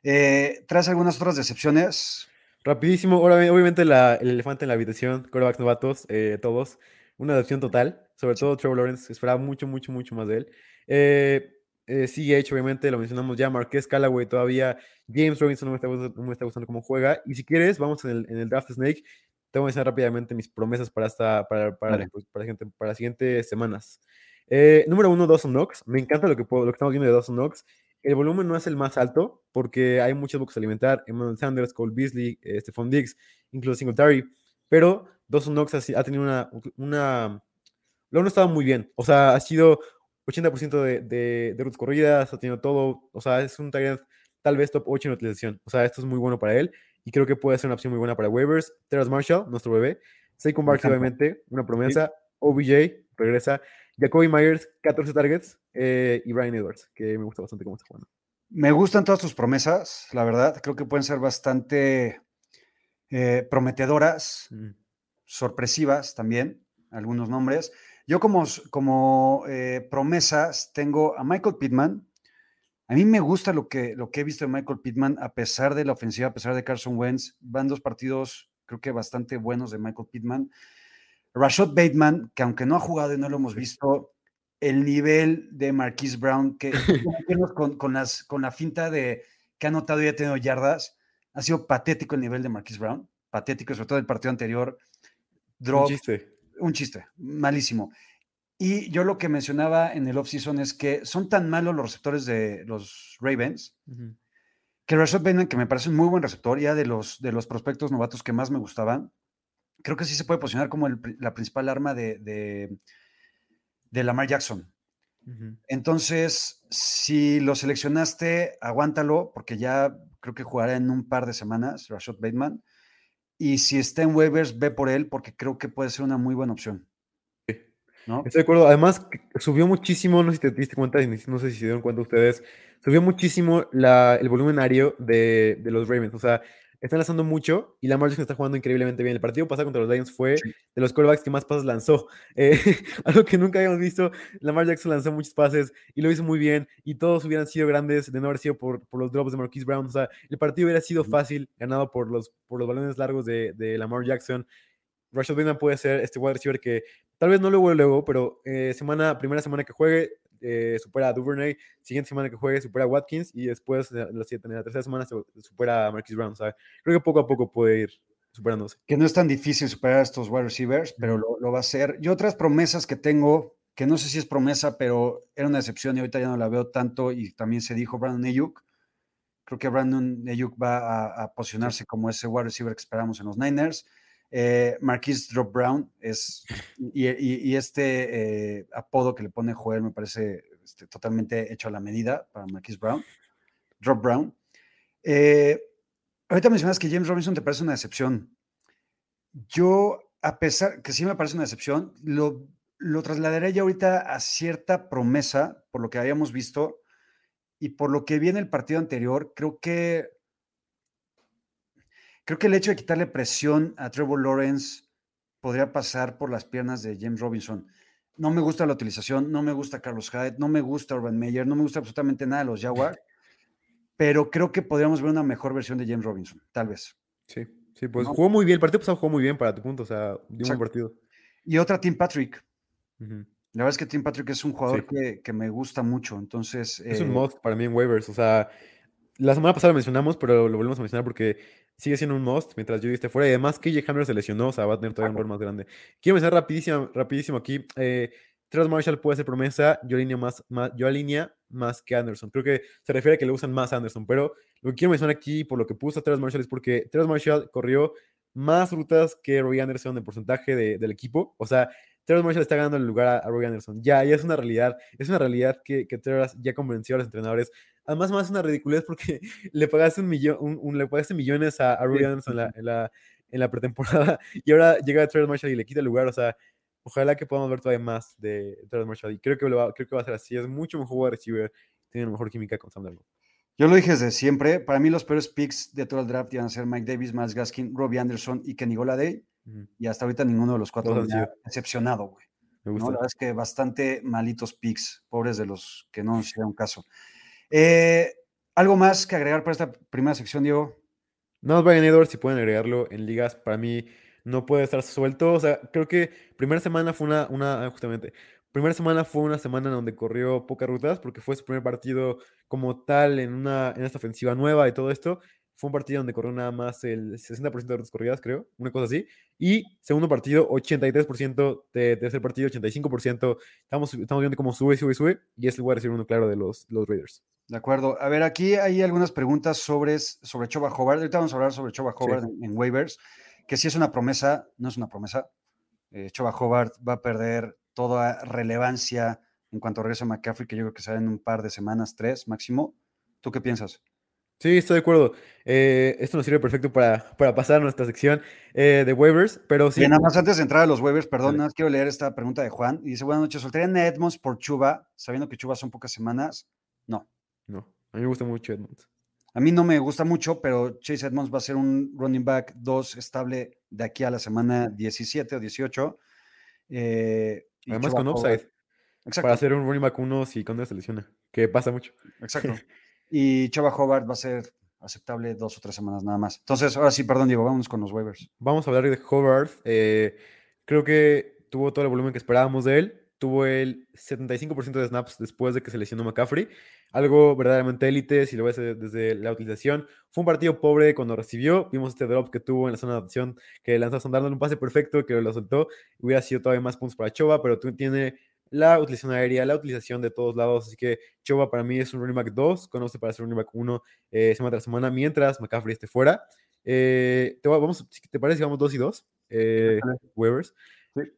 Eh, ¿Traes algunas otras decepciones? Rapidísimo, obviamente la, el elefante en la habitación, corebacks novatos, eh, todos, una decepción total, sobre todo Trevor Lawrence, esperaba mucho, mucho, mucho más de él. Eh, eh, sigue hecho, obviamente, lo mencionamos ya, Marqués Callaway todavía, James Robinson no me está, no me está gustando cómo juega, y si quieres, vamos en el, en el draft Snake, voy a enseñar rápidamente mis promesas para, esta, para, para, vale. para, para, para las siguientes semanas. Eh, número uno, Dawson Knox. Me encanta lo que, puedo, lo que estamos viendo de Dawson Knox. El volumen no es el más alto porque hay muchos boxes a alimentar. Emmanuel Sanders, Cole Beasley, eh, Stephon Diggs, incluso Singletary. Pero Dawson Knox ha, ha tenido una, una. Lo ha estado muy bien. O sea, ha sido 80% de, de, de rutas corridas, ha tenido todo. O sea, es un target tal vez top 8 en utilización. O sea, esto es muy bueno para él y creo que puede ser una opción muy buena para waivers. Terrace Marshall, nuestro bebé. Saquon Barkley, obviamente, una promesa. OBJ regresa. Jacoby Myers, 14 targets, eh, y Brian Edwards, que me gusta bastante cómo está jugando. Me gustan todas tus promesas, la verdad. Creo que pueden ser bastante eh, prometedoras, mm. sorpresivas también, algunos nombres. Yo como, como eh, promesas tengo a Michael Pittman. A mí me gusta lo que, lo que he visto de Michael Pittman, a pesar de la ofensiva, a pesar de Carson Wentz. Van dos partidos, creo que bastante buenos de Michael Pittman. Rashad Bateman, que aunque no ha jugado y no lo hemos visto, el nivel de Marquise Brown, que con, con, las, con la finta de que ha notado y ha tenido yardas, ha sido patético el nivel de Marquise Brown, patético, sobre todo el partido anterior. un chiste. Un chiste, malísimo. Y yo lo que mencionaba en el offseason es que son tan malos los receptores de los Ravens que Rashad Bateman, que me parece un muy buen receptor, ya de los, de los prospectos novatos que más me gustaban, creo que sí se puede posicionar como la principal arma de, de, Lamar Jackson. Entonces, si lo seleccionaste, aguántalo, porque ya creo que jugará en un par de semanas, Rashad Bateman. Y si está en waivers, ve por él, porque creo que puede ser una muy buena opción. Estoy de acuerdo. Además, subió muchísimo, no sé si te diste cuenta, no sé si se dieron cuenta ustedes, subió muchísimo el volumenario de, de los Ravens. O sea, están lanzando mucho y Lamar Jackson está jugando increíblemente bien. El partido pasado contra los Lions fue de los quarterbacks que más pases lanzó. Eh, algo que nunca habíamos visto. Lamar Jackson lanzó muchos pases y lo hizo muy bien. Y todos hubieran sido grandes de no haber sido por, por los drops de Marquise Brown. O sea, el partido hubiera sido fácil, ganado por los, por los balones largos de, de Lamar Jackson. Rashad Bateman puede ser este wide receiver que tal vez no luego luego, pero eh, semana, primera semana que juegue, eh, supera a Duvernay, siguiente semana que juegue supera a Watkins y después en la, en la tercera semana supera a Marquis Brown. creo que poco a poco puede ir superándose. Que no es tan difícil superar a estos wide receivers, pero lo, lo, va a hacer. Y otras promesas que tengo, que no sé si es promesa, pero era una excepción y ahorita ya no la veo tanto y también se dijo Brandon Ayuk. Creo que Brandon Ayuk va a, a posicionarse como ese wide receiver que esperamos en los Niners. Eh, Marquis Drop Brown es, y, este eh, apodo que le pone Joel me parece este, totalmente hecho a la medida para Marquis Brown. Drop Brown. Eh, ahorita mencionas que James Robinson te parece una decepción. Yo, a pesar que sí me parece una decepción, lo, lo trasladaré ya ahorita a cierta promesa, por lo que habíamos visto y por lo que vi en el partido anterior. Creo que Creo que el hecho de quitarle presión a Trevor Lawrence podría pasar por las piernas de James Robinson. No me gusta la utilización, no me gusta Carlos Hyde, no me gusta Urban Meyer, no me gusta absolutamente nada de los Jaguars, pero creo que podríamos ver una mejor versión de James Robinson, tal vez. Sí, sí, pues jugó muy bien, el partido pasado jugó muy bien para tu punto, o sea, dio un partido. Y otra, Tim Patrick. La verdad es que Tim Patrick es un jugador que, me gusta mucho, entonces... Es un mod para mí en waivers, o sea, la semana pasada lo mencionamos, pero lo volvemos a mencionar porque sigue siendo un must mientras yo esté fuera. Y además, KJ Hamler se lesionó, o sea, va a tener todavía un rol más grande. Quiero mencionar rapidísimo, rapidísimo aquí. Eh, Marshall puede ser promesa, yo alineo más, más, yo alinea más que Anderson. Creo que se refiere a que le usan más a Anderson, pero lo que quiero mencionar aquí, por lo que puso a Travis Marshall, es porque Travis Marshall corrió más rutas que Roy Anderson de porcentaje del equipo. O sea, Travis Marshall está ganando el lugar a, Roy Anderson. Ya, ya es una realidad. Es una realidad que, que ya convenció a los entrenadores Además, más una ridiculez porque le pagaste un millón, un, le pagaste millones a, a Anderson en la, en, la, en la, pretemporada y ahora llega Travis Marshall y le quita el lugar. O sea, ojalá que podamos ver todavía más de Travis Marshall. Y creo que, lo va, creo que va a ser así. Es mucho mejor jugador receiver. Tiene mejor química con Sam Darnold. Yo lo dije desde siempre. Para mí, los peores picks de todo el draft iban a ser Mike Davis, Miles Gaskin, Robbie Anderson y Kenny Goladay. Y hasta ahorita ninguno de los cuatro me ha decepcionado, güey. Me gusta. La verdad es que bastante malitos picks, pobres de los que no hicieron caso. Eh, ¿Algo más que agregar para esta primera sección, Diego? No, Brian Edwards, si pueden agregarlo en ligas, para mí no puede estar suelto. O sea, creo que primera semana fue una, una justamente, primera semana fue una semana en donde corrió pocas rutas porque fue su primer partido como tal en, una, en esta ofensiva nueva y todo esto. Fue un partido donde corrió nada más el 60% de rutas corridas, creo, una cosa así. Y segundo partido, 83% de tercer partido, 85%. Estamos, estamos viendo cómo sube, sube, sube. Y es el lugar de uno claro de los, los Raiders. De acuerdo. A ver, aquí hay algunas preguntas sobre, sobre Choba Hobart. Ahorita vamos a hablar sobre Choba Hobart en, waivers, que si es una promesa, no es una promesa. Eh, Choba Hobart va a perder toda relevancia en cuanto regrese a McCaffrey, que yo creo que será en un par de semanas, tres máximo. ¿Tú qué piensas? Sí, estoy de acuerdo. Eh, esto nos sirve perfecto para, para pasar a nuestra sección eh, de waivers, pero sí. Bien, nada más antes de entrar a los waivers, perdón, quiero leer esta pregunta de Juan. Y dice, buenas noches, ¿soltarían a Edmonds por Chuba, sabiendo que Chuba son pocas semanas? No. No, a mí me gusta mucho Edmonds. A mí no me gusta mucho, pero Chase Edmonds va a ser un running back 2 estable de aquí a la semana 17 o 18. Eh, Además con upside. Exacto. Para hacer un running back 1 si cuando se lesiona, que pasa mucho. Exacto. y Chava Hobart va a ser aceptable dos o tres semanas nada más. Entonces, ahora sí, perdón, Diego, vamos con los waivers. Vamos a hablar de Hobart. Eh, creo que tuvo todo el volumen que esperábamos de él. tuvo el 75% de snaps después de que se lesionó McCaffrey. Algo verdaderamente élite, si lo ves desde la utilización. Fue un partido pobre cuando recibió. Vimos este drop que tuvo en la zona de adaptación, que lanzó dándole un pase perfecto, que lo soltó. Hubiera sido todavía más puntos para Choba, pero tú tiene la utilización aérea, la utilización de todos lados. Así que Choba para mí es un running back 2, conoce para ser running back 1 eh, semana tras semana, mientras McCaffrey esté fuera. Eh, te, vamos, ¿Te parece que vamos 2 y 2? Eh.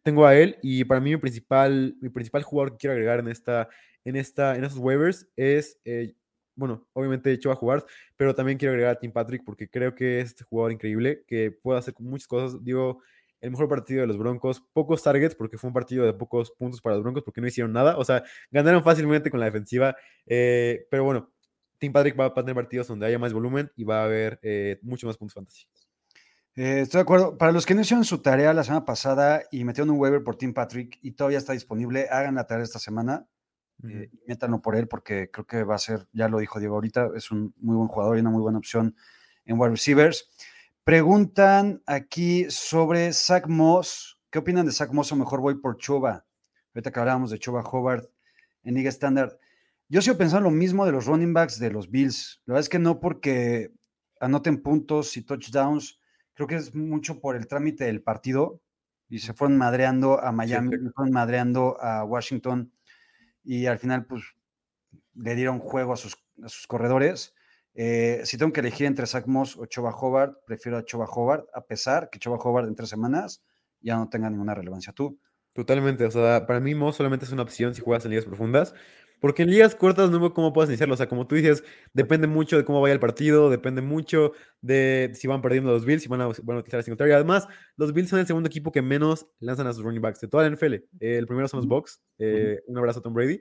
Tengo a él y para mí mi principal, mi principal jugador que quiero agregar en, esta, en, esta, en estos waivers es, eh, bueno, obviamente Choa jugar, pero también quiero agregar a Tim Patrick porque creo que es este jugador increíble que puede hacer muchas cosas. Digo, el mejor partido de los Broncos, pocos targets porque fue un partido de pocos puntos para los Broncos porque no hicieron nada, o sea, ganaron fácilmente con la defensiva, eh, pero bueno, Tim Patrick va a tener partidos donde haya más volumen y va a haber eh, mucho más puntos fantasy. Eh, estoy de acuerdo. Para los que no hicieron su tarea la semana pasada y metieron un waiver por Tim Patrick y todavía está disponible, hagan la tarea esta semana. Uh métanlo por él porque creo que va a ser, ya lo dijo Diego ahorita, es un muy buen jugador y una muy buena opción en wide receivers. Preguntan aquí sobre Zach Moss. ¿Qué opinan de Zach Moss o mejor voy por Choba? Ahorita que hablábamos de Choba Hobart en Liga Standard. Yo sigo pensando lo mismo de los running backs de los Bills. La verdad es que no porque anoten puntos y touchdowns, creo que es mucho por el trámite del partido y se fueron madreando a Miami, se fueron madreando a Washington y al final pues le dieron juego a sus, a sus corredores. Eh, si tengo que elegir entre Zach Moss o Choba Hobart, prefiero a Choba Hobart, a pesar que Choba Hobart en tres semanas ya no tenga ninguna relevancia. ¿Tú? Totalmente, o sea, para mí Moss solamente es una opción si juegas en ligas profundas, porque en ligas cortas no veo cómo puedes iniciarlo. O sea, como tú dices, depende mucho de cómo vaya el partido, depende mucho de si van perdiendo los Bills, si van a, van a utilizar el Y Además, los Bills son el segundo equipo que menos lanzan a sus running backs de toda la NFL. el primero son los Bucks. Eh, un abrazo a Tom Brady.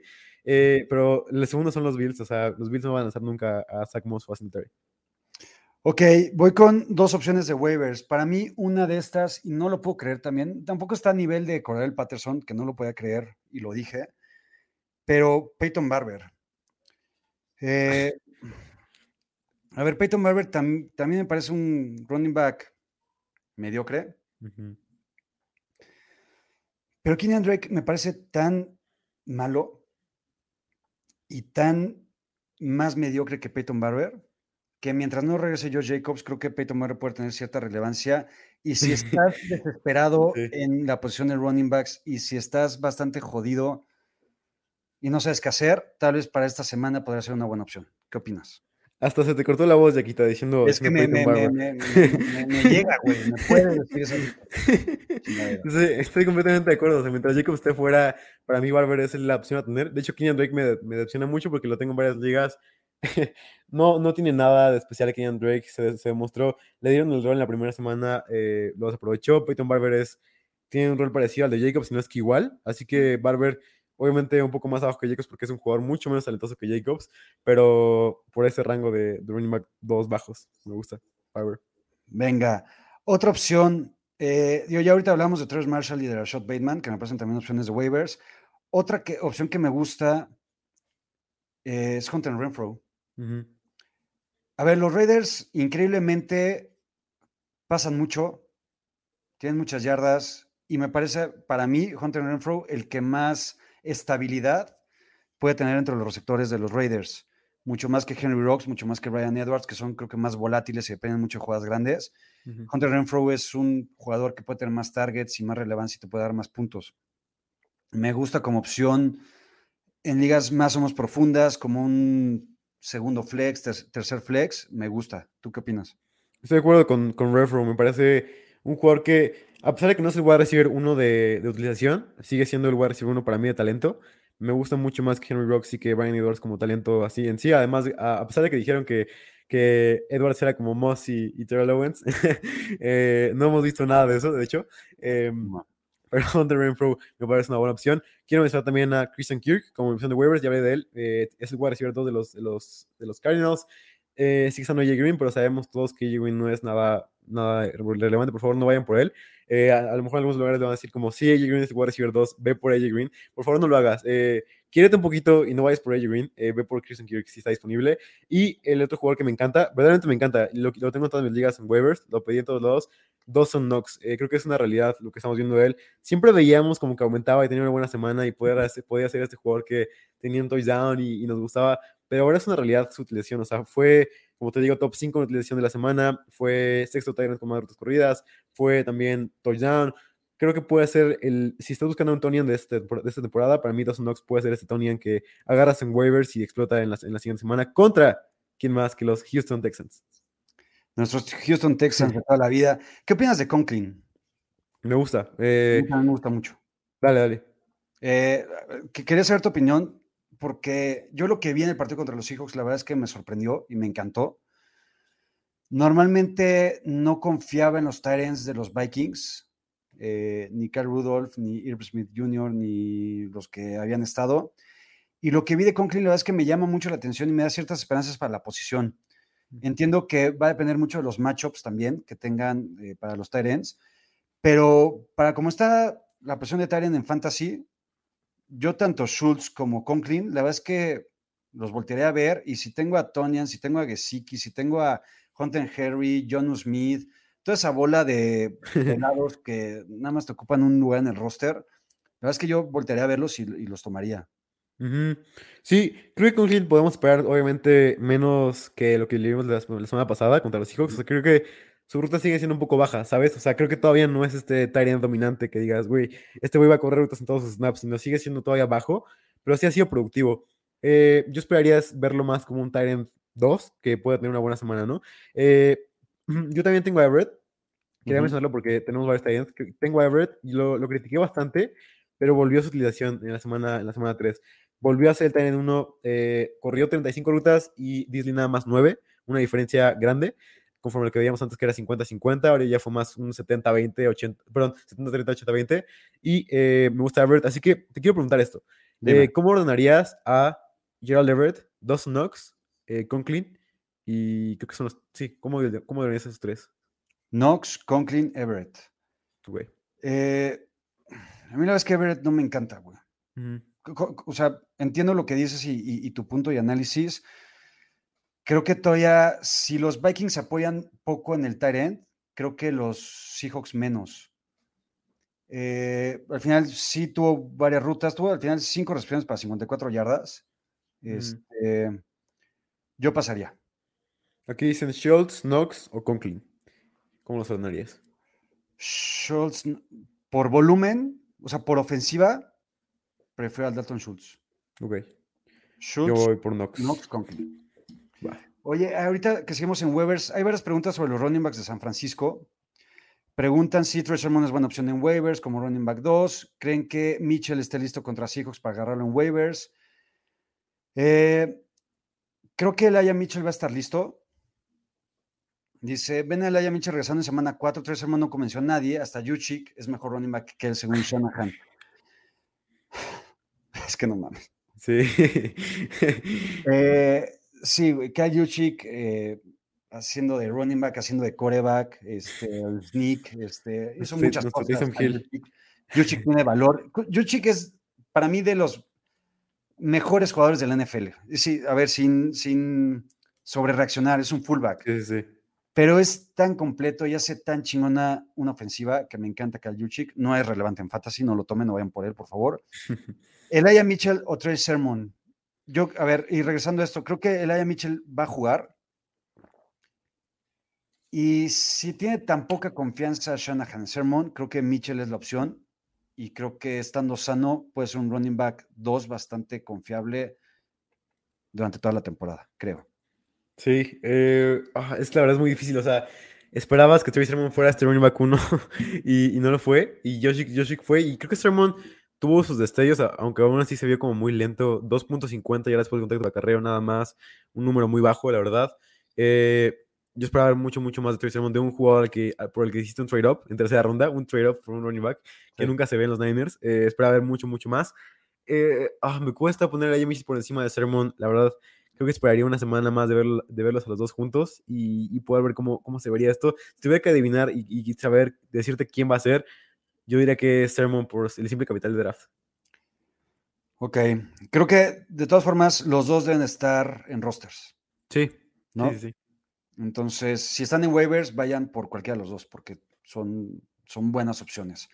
Eh, pero el segundo son los Bills. O sea, los Bills no van a lanzar nunca a Zach Moss o a. Ok, voy con dos opciones de waivers. Para mí, una de estas, y no lo puedo creer también, tampoco está a nivel de Cordell Patterson, que no lo podía creer y lo dije pero Peyton Barber. Eh, a ver, Peyton Barber también me parece un running back mediocre. Pero Kenyan Drake me parece tan malo y tan más mediocre que Peyton Barber que mientras no regrese Josh Jacobs, creo que Peyton Barber puede tener cierta relevancia. Y si estás desesperado en la posición de running backs y si estás bastante jodido y no sabes qué hacer, tal vez para esta semana podría ser una buena opción. ¿Qué opinas? Hasta se te cortó la voz, Yaquita, diciendo. Es que me, me, llega, güey. Me puede decir eso. sí, estoy completamente de acuerdo. O sea, mientras Jacob esté fuera, para mí Barber es la opción a tener. De hecho, Kenyan Drake me, me decepciona mucho porque lo tengo en varias ligas. no, no tiene nada de especial Kenyan Drake. Se, se, demostró. Le dieron el rol en la primera semana, eh, lo aprovechó. Peyton Barber es, tiene un rol parecido al de Jacob, si no es que igual. Así que Barber Obviamente un poco más abajo que Jacobs porque es un jugador mucho menos talentoso que Jacobs, pero por ese rango de, de running back dos bajos, me gusta. Power. Venga, otra opción. Eh, yo ya ahorita hablamos de Travis Marshall y de Rashad Bateman, que me parecen también opciones de waivers. Otra que, opción que me gusta eh, es Hunter Renfro. A ver, los Raiders increíblemente pasan mucho, tienen muchas yardas y me parece para mí Hunter Renfro el que más estabilidad puede tener entre los receptores de los Raiders. Mucho más que Henry Rocks, mucho más que Brian Edwards, que son creo que más volátiles y dependen mucho de jugadas grandes. Hunter Renfro es un jugador que puede tener más targets y más relevancia y te puede dar más puntos. Me gusta como opción en ligas más o menos profundas, como un segundo flex, tercer flex, me gusta. ¿Tú qué opinas? Estoy de acuerdo con, con Renfro, me parece un jugador que a pesar de que no es el wide receiver uno de, utilización, sigue siendo el wide receiver uno para mí de talento. Me gusta mucho más que Henry Rocks y que Brian Edwards como talento así en sí. Además, a, pesar de que dijeron que, que Edwards era como Moss y, Terrell Owens, eh, no hemos visto nada de eso, de hecho. Eh, pero Hunter Renfro me parece una buena opción. Quiero mencionar también a Christian Kirk como opción de waivers, ya hablé de él. Eh, es el wide receiver 2 de los, de los, de los Cardinals. Eh, sí que está Green, pero sabemos todos que AJ Green no es nada nada relevante, por favor no vayan por él. Eh, a, lo mejor en algunos lugares le van a decir como, sí, AJ Green es wide receiver 2, ve por AJ Green. Por favor, no lo hagas. Eh, quiérete un poquito y no vayas por AJ Green. Eh, ve por Christian Kirk si está disponible. Y el otro jugador que me encanta, verdaderamente me encanta, lo, lo tengo en todas mis ligas en waivers, lo pedí en todos lados, Dawson Knox. Eh, creo que es una realidad lo que estamos viendo de él. Siempre veíamos como que aumentaba y tenía una buena semana y podía, podía ser este jugador que tenía un touchdown y, nos gustaba. Pero ahora es una realidad su utilización. O sea, fue como te digo, top 5 en utilización de la semana, fue sexto Tyrant con más rutas corridas, fue también touchdown. Creo que puede ser el, si estás buscando un Tonian de, este, esta temporada, para mí Dawson Knox puede ser este Tonian que agarras en waivers y explota en la, en la siguiente semana contra, ¿quién más que los Houston Texans? Nuestros Houston Texans de toda la vida. ¿Qué opinas de Conklin? Me gusta. Eh, me gusta mucho. Dale, dale. Eh, quería saber tu opinión porque yo lo que vi en el partido contra los Seahawks, la verdad es que me sorprendió y me encantó. Normalmente no confiaba en los Tyrants de los Vikings, eh, ni Carl Rudolph, ni Irv Smith Jr., ni los que habían estado. Y lo que vi de Conklin, la verdad es que me llama mucho la atención y me da ciertas esperanzas para la posición. Entiendo que va a depender mucho de los matchups también que tengan eh, para los Tyrants, pero para cómo está la posición de Tyrant en Fantasy, yo tanto Schultz como Conklin, la verdad es que los voltearé a ver y si tengo a Tonian, si tengo a Gesicki, si tengo a Hunter Harry, John Smith, toda esa bola de pelados que nada más te ocupan un lugar en el roster, la verdad es que yo voltearé a verlos y, los tomaría. Sí, creo que Conklin podemos esperar obviamente menos que lo que le vimos la, semana pasada contra los Seahawks. creo que su ruta sigue siendo un poco baja, ¿sabes? O sea, creo que todavía no es este Tyrant dominante que digas, güey, este güey va a correr rutas en todos sus snaps, sino sigue siendo todavía bajo, pero sí ha sido productivo. Eh, yo esperaría verlo más como un Tyrant 2, que pueda tener una buena semana, ¿no? Eh, yo también tengo a Everett, quería mencionarlo porque tenemos varios Tyrants. Tengo a Everett, y lo, lo, critiqué bastante, pero volvió a su utilización en la semana, en la semana 3. Volvió a ser el Tyrant 1, eh, corrió 35 rutas y Disney nada más 9, una diferencia grande conforme lo que veíamos antes que era 50-50, ahora ya fue más un 70-20, 80, perdón, 70-30, 80-20, y eh, me gusta Everett, así que te quiero preguntar esto, eh, ¿cómo ordenarías a Gerald Everett, Dawson Knox, eh, Conklin, y creo que son los, sí, ¿cómo, cómo ordenarías esos tres? Knox, Conklin, Everett. Güey. A mí la es que Everett no me encanta, güey. O sea, entiendo lo que dices y, y tu punto y análisis, Creo que todavía, si los Vikings se apoyan poco en el tight end, creo que los Seahawks menos. Eh, al final sí tuvo varias rutas, tuvo al final cinco recepciones para 54 yardas. Este, Yo pasaría. Aquí dicen Schultz, Knox o Conklin. ¿Cómo los ordenarías? Schultz, por volumen, o sea, por ofensiva, prefiero al Dalton Schultz. Ok. Schultz, Yo voy por Knox. Knox, Conklin. Oye, ahorita que seguimos en waivers, hay varias preguntas sobre los running backs de San Francisco. Preguntan si Trey Sermon es buena opción en waivers como running back 2. ¿Creen que Mitchell esté listo contra Seahawks para agarrarlo en waivers? Eh, creo que Aya Mitchell va a estar listo. Dice, ven a Aya Mitchell regresando en semana 4. Trey Sermon no convenció a nadie. Hasta Yuchik es mejor running back que él, según Shanahan. Es que no mames. Sí. eh, Sí, güey, Kyle Juchik eh, haciendo de running back, haciendo de coreback, este, el sneak, este, hizo muchas cosas. Juchik tiene valor. Juchik es, para mí, de los mejores jugadores de la NFL. Sí, a ver, sin, sin sobre reaccionar, es un fullback. Sí, sí. Pero es tan completo y hace tan chingona una ofensiva que me encanta Kyle Juchik. No es relevante en fantasy, no lo tomen, no vayan por él, por favor. Elia Mitchell o Trey Sermon yo, a ver, y regresando a esto, creo que Elijah Mitchell va a jugar. Y si tiene tan poca confianza Shanahan Sermon, creo que Mitchell es la opción. Y creo que estando sano puede ser un running back 2 bastante confiable durante toda la temporada, creo. Sí, eh, ah, es la verdad es muy difícil. O sea, esperabas que Trey Sermon fuera este running back 1 y, no lo fue. Y Joshik fue. Y creo que Sermon tuvo sus destellos, aunque aún así se vio como muy lento. 2.50 ya después del contacto de carrera, nada más. Un número muy bajo, la verdad. Eh, yo esperaba mucho, mucho más de Trey Sermon, de un jugador que, por el que hiciste un trade-up en tercera ronda, un trade-up por un running back, que nunca se ve en los Niners. Eh, esperaba ver mucho, mucho más. Eh, ah, me cuesta poner a James por encima de Sermon, la verdad. creo que esperaría una semana más de, verlo- de verlos a los dos juntos y, y poder ver cómo, cómo se vería esto. Si tuviera que adivinar y, y saber, decirte quién va a ser, yo diría que es Sermon por el simple capital de draft. Ok, creo que de todas formas los dos deben estar en rosters, Sí, ¿no? sí. Entonces, si están en waivers, vayan por cualquiera de los dos, porque son, son buenas opciones.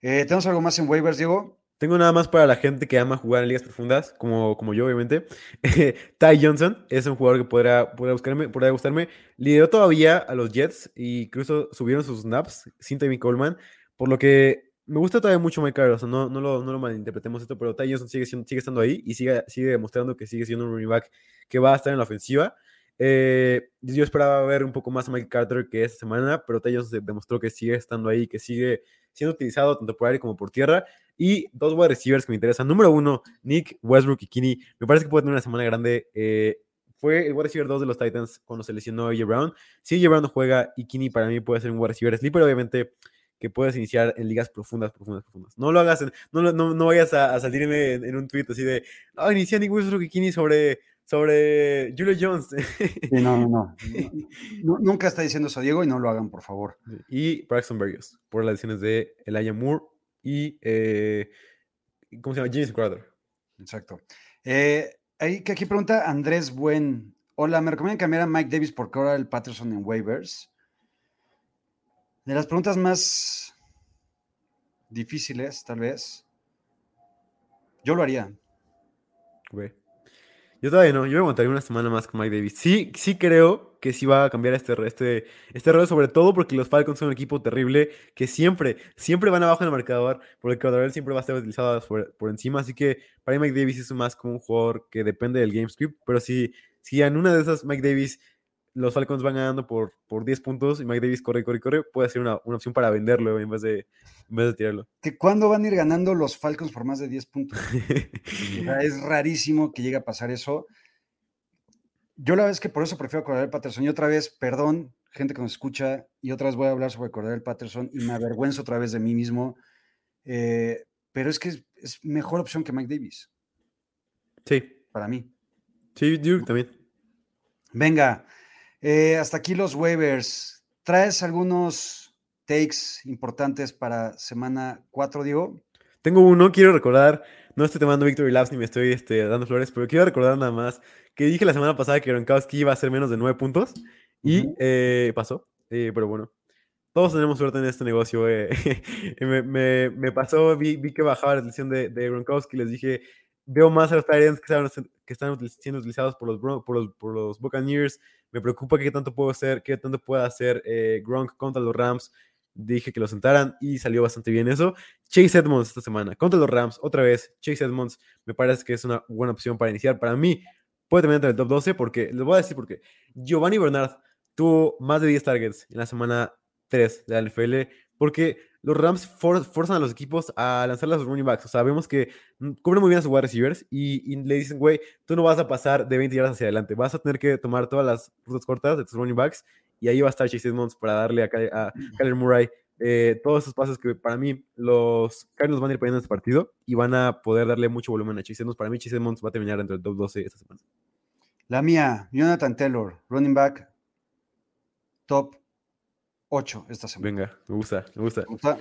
Eh, ¿Tenemos algo más en waivers, Diego? Tengo nada más para la gente que ama jugar en ligas profundas, como, como yo, obviamente. Ty Johnson es un jugador que podrá, podrá, buscarme, podrá gustarme. Lideró todavía a los Jets y incluso subieron sus snaps sin Tevin Coleman, por lo que me gusta todavía mucho Mike Carter. O sea, no, lo, no lo malinterpretemos esto, pero Ty Johnson sigue, estando ahí y sigue, sigue demostrando que sigue siendo un running back que va a estar en la ofensiva. Eh, yo esperaba ver un poco más a Mike Carter que esta semana, pero Ty Johnson demostró que sigue estando ahí, que sigue siendo utilizado tanto por aire como por tierra. Y dos wide receivers que me interesan. Número uno, Nick Westbrook y Kinney. Me parece que puede tener una semana grande. Eh, fue el wide receiver 2 de los Titans cuando se lesionó AJ Brown. Si AJ Brown juega y Kinney para mí puede ser un wide receiver sleeper, obviamente que puedes iniciar en ligas profundas, profundas, profundas. No lo hagas, en- no, no, no vayas a, a salirme en, en un tweet así de, ah, inicia Nick Kinney sobre, sobre Julio Jones. Sí, no, no, no. Nu- Nunca está diciendo eso, Diego, y no lo hagan, por favor. y Braxton Berrios por las lesiones de Elijah Moore y, eh, ¿cómo se llama? James Crowder. Exacto. Eh, ahí que aquí pregunta Andrés Buen. Hola, ¿me recomiendan cambiar a Mike Davis por Coral Patterson en waivers? De las preguntas más difíciles, tal vez. Yo lo haría. Yo todavía no, yo me aguantaría una semana más con Mike Davis. Sí, sí creo que sí va a cambiar este, este, este rol, sobre todo porque los Falcons son un equipo terrible que siempre, siempre van abajo en el marcador, porque Cordell siempre va a estar utilizado por, por encima, así que para mí Mike Davis es más como un jugador que depende del game script, pero si, si en una de esas Mike Davis los Falcons van ganando por, por 10 puntos y Mike Davis corre, corre, corre, puede ser una, una opción para venderlo en vez de, en vez de tirarlo. ¿Que ¿Cuándo van a ir ganando los Falcons por más de 10 puntos? O sea, es rarísimo que llegue a pasar eso. Yo la verdad es que por eso prefiero Cordell Patterson. Y otra vez, perdón, gente que nos escucha, y otra vez voy a hablar sobre Cordell Patterson y me avergüenzo otra vez de mí mismo. eh, pero es que es, es mejor opción que Mike Davis, sí, para mí. sí, yo también. Venga, eh, hasta aquí los waivers. ¿Traes algunos takes importantes para semana 4, Diego? Tengo uno, quiero recordar, no estoy tomando Victory Labs ni me estoy este, dando flores, pero quiero recordar nada más que dije la semana pasada que Gronkowski iba a hacer menos de 9 puntos y eh, pasó, eh, pero bueno, todos tenemos suerte en este negocio. me, me- me pasó, vi, vi que bajaba la selección de, de Gronkowski, les dije, veo más a los Tyrants que están, que están siendo utilizados por los, por los, por los Buccaneers, me preocupa qué tanto puedo hacer, qué tanto pueda hacer eh, Gronk contra los Rams. Dije que lo sentaran y salió bastante bien eso. Chase Edmonds esta semana contra los Rams, otra vez. Chase Edmonds me parece que es una buena opción para iniciar. Para mí, puede terminar entre el top 12 porque, les voy a decir por qué. Giovanni Bernard tuvo más de 10 targets en la semana 3 de la NFL porque los Rams for- forzan a los equipos a lanzarle a sus running backs. O sea, vemos que cubren muy bien a sus wide receivers y, y le dicen, güey, tú no vas a pasar de 20 yardas hacia adelante. Vas a tener que tomar todas las rutas cortas de tus running backs y ahí va a estar Chase Edmonds para darle a, a Kyler Murray eh, todos esos pasos que para mí los Cardinals van a ir perdiendo en este partido y van a poder darle mucho volumen a Chase Edmonds. Para mí Chase Edmonds va a terminar entre el top 12 esta semana. La mía, Jonathan Taylor, running back, top 8 esta semana. Venga, me gusta, me gusta. ¿Te gusta?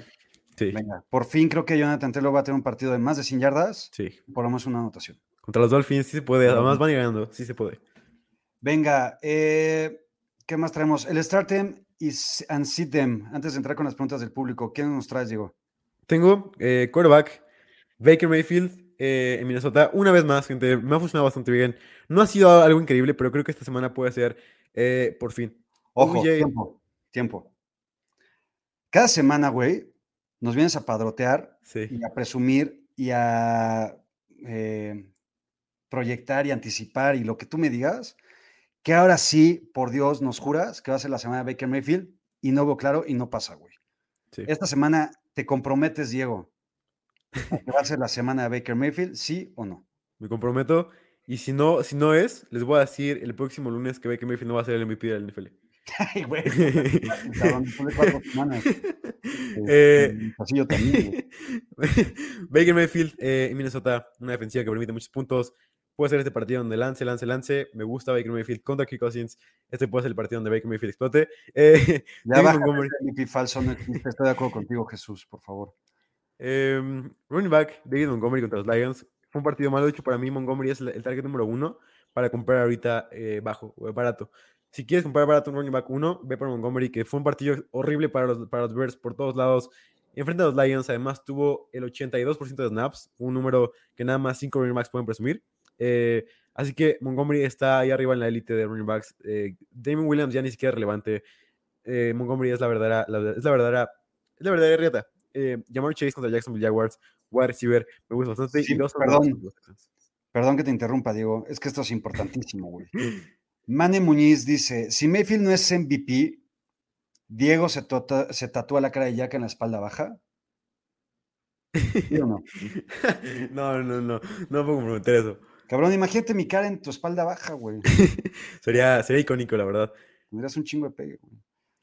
Sí, Venga, por fin creo que Jonathan Taylor va a tener un partido de más de 100 yardas, sí. por lo menos una anotación. Contra los Dolphins sí se puede, además van ganando, sí se puede. Venga, eh, ¿qué más traemos? El Start Them y and Sit Them. Antes de entrar con las preguntas del público, ¿quién nos traes, Diego? Tengo eh, quarterback, Baker Mayfield eh, en Minnesota. Una vez más, gente, me ha funcionado bastante bien. No ha sido algo increíble, pero creo que esta semana puede ser eh, por fin. Ojo, tiempo, tiempo. Cada semana, güey, nos vienes a padrotear Sí. y a presumir y a eh, proyectar y anticipar y lo que tú me digas, que ahora sí, por Dios, nos juras que va a ser la semana de Baker Mayfield y no veo claro y no pasa, güey. sí. Esta semana te comprometes, Diego, que va a ser la semana de Baker Mayfield, sí o no. Me comprometo. Y si no, si no es, les voy a decir el próximo lunes que Baker Mayfield no va a ser el MVP del NFL. Ay, güey. de cuatro semanas. Eh, Así yo también. Baker Mayfield eh, en Minnesota, una defensiva que permite muchos puntos. puede ser este partido donde lance, lance, lance. Me gusta Baker Mayfield contra Kirk Cousins. Este puede ser el partido donde Baker Mayfield explote. Eh, ya baja MVP falso, no existe. Estoy de acuerdo contigo, Jesús, por favor. Em, running back, David Montgomery contra los Lions. Fue un partido malo. De hecho, para mí, Montgomery es el, el target número uno para comprar ahorita eh, bajo, o barato. Si quieres comprar barato un running back uno, ve por Montgomery, que fue un partido horrible para los, para los Bears por todos lados. Enfrente a los Lions, además, tuvo el 82% de snaps, un número que nada más cinco running backs pueden presumir. Eh, así que Montgomery está ahí arriba en la élite de running backs. Eh, Damon Williams ya ni siquiera es relevante. Eh, Montgomery es la verdadera, la, es la verdadera, es la verdadera rieta. Eh, Jamar Chase contra Jacksonville Jaguars, wide receiver, me gusta bastante. Sí, y dos perdón. Perdón que te interrumpa, Diego. Es que esto es importantísimo, güey. Mane Muñiz dice: Si Mayfield no es MVP, Diego se, tota- se tatúa la cara de Jack en la espalda baja. ¿Sí o no? no, no, no, no puedo comprometer eso. Cabrón, imagínate mi cara en tu espalda baja, güey. Sería, sería icónico, la verdad. Tendrías un chingo de pegue, güey.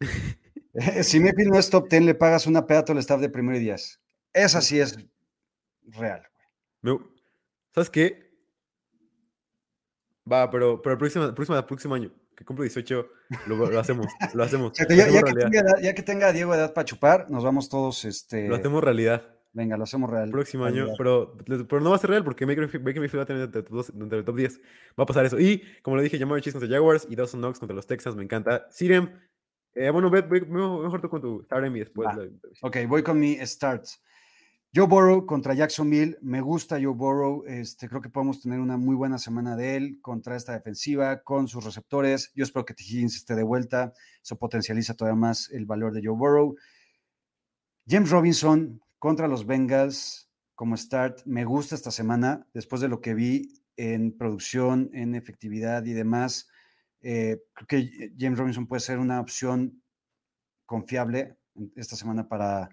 Si Mayfield no es top 10, le pagas una peda a todo el staff de primero y días. Esa sí es real, güey. ¿Sabes qué? Va, pero, pero el próximo, el próximo, año, que cumplo 18, lo, lo hacemos, lo hacemos. Ya, que tenga, ya que tenga Diego edad para chupar, nos vamos todos, este, Lo hacemos realidad. venga, lo hacemos real. Próximo año, pero, pero no va a ser real porque Baker Mayfield va a tener entre, entre el top 10. Va a pasar eso. Y, como le dije, Jamar Chase contra Jaguars y Dawson Knox contra los Texans, me encanta. Sirem, eh, bueno, ve, ve- mejor tú con tu Tarem y después. La- Ok, voy con mi starts. Joe Burrow contra Jacksonville. Me gusta Joe Burrow. Este, creo que podemos tener una muy buena semana de él contra esta defensiva, con sus receptores. Yo espero que T. Higgins esté de vuelta. Eso potencializa todavía más el valor de Joe Burrow. James Robinson contra los Bengals como start. Me gusta esta semana, después de lo que vi en producción, en efectividad y demás. eh, creo que James Robinson puede ser una opción confiable esta semana para,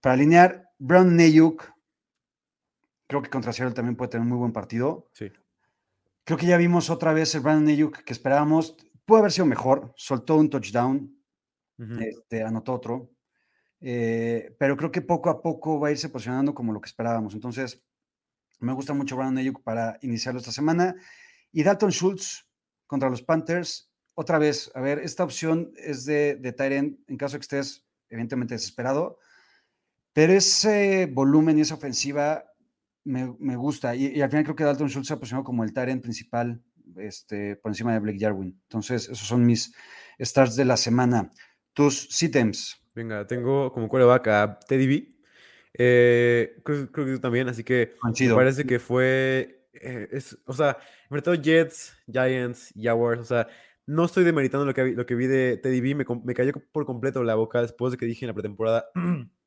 para alinear. Brown Nayuk, creo que contra Seattle también puede tener un muy buen partido. Sí. Creo que ya vimos otra vez el Brandon Nayuk que esperábamos. Pudo haber sido mejor, soltó un touchdown, este, anotó otro. Eh, pero creo que poco a poco va a irse posicionando como lo que esperábamos. Entonces, me gusta mucho Brandon Ayuk para iniciarlo esta semana. Y Dalton Schultz contra los Panthers. Otra vez, a ver, esta opción es de, de Tyrant en caso de que estés evidentemente desesperado. Pero ese volumen y esa ofensiva me, me gusta. Y, y al final creo que Dalton Schultz se ha posicionado como el Tyrant principal este, por encima de Blake Jarwin. Entonces, esos son mis starts de la semana. Tus sítems. Venga, tengo como quarterback a Teddy B. Eh, creo, creo que tú también, así que me parece que fue. eh, es, o sea, enfrentó Jets, Giants, Jaguars. O sea, no estoy demeritando lo que, lo que vi de Teddy B. Me, me cayó por completo la boca después de que dije en la pretemporada.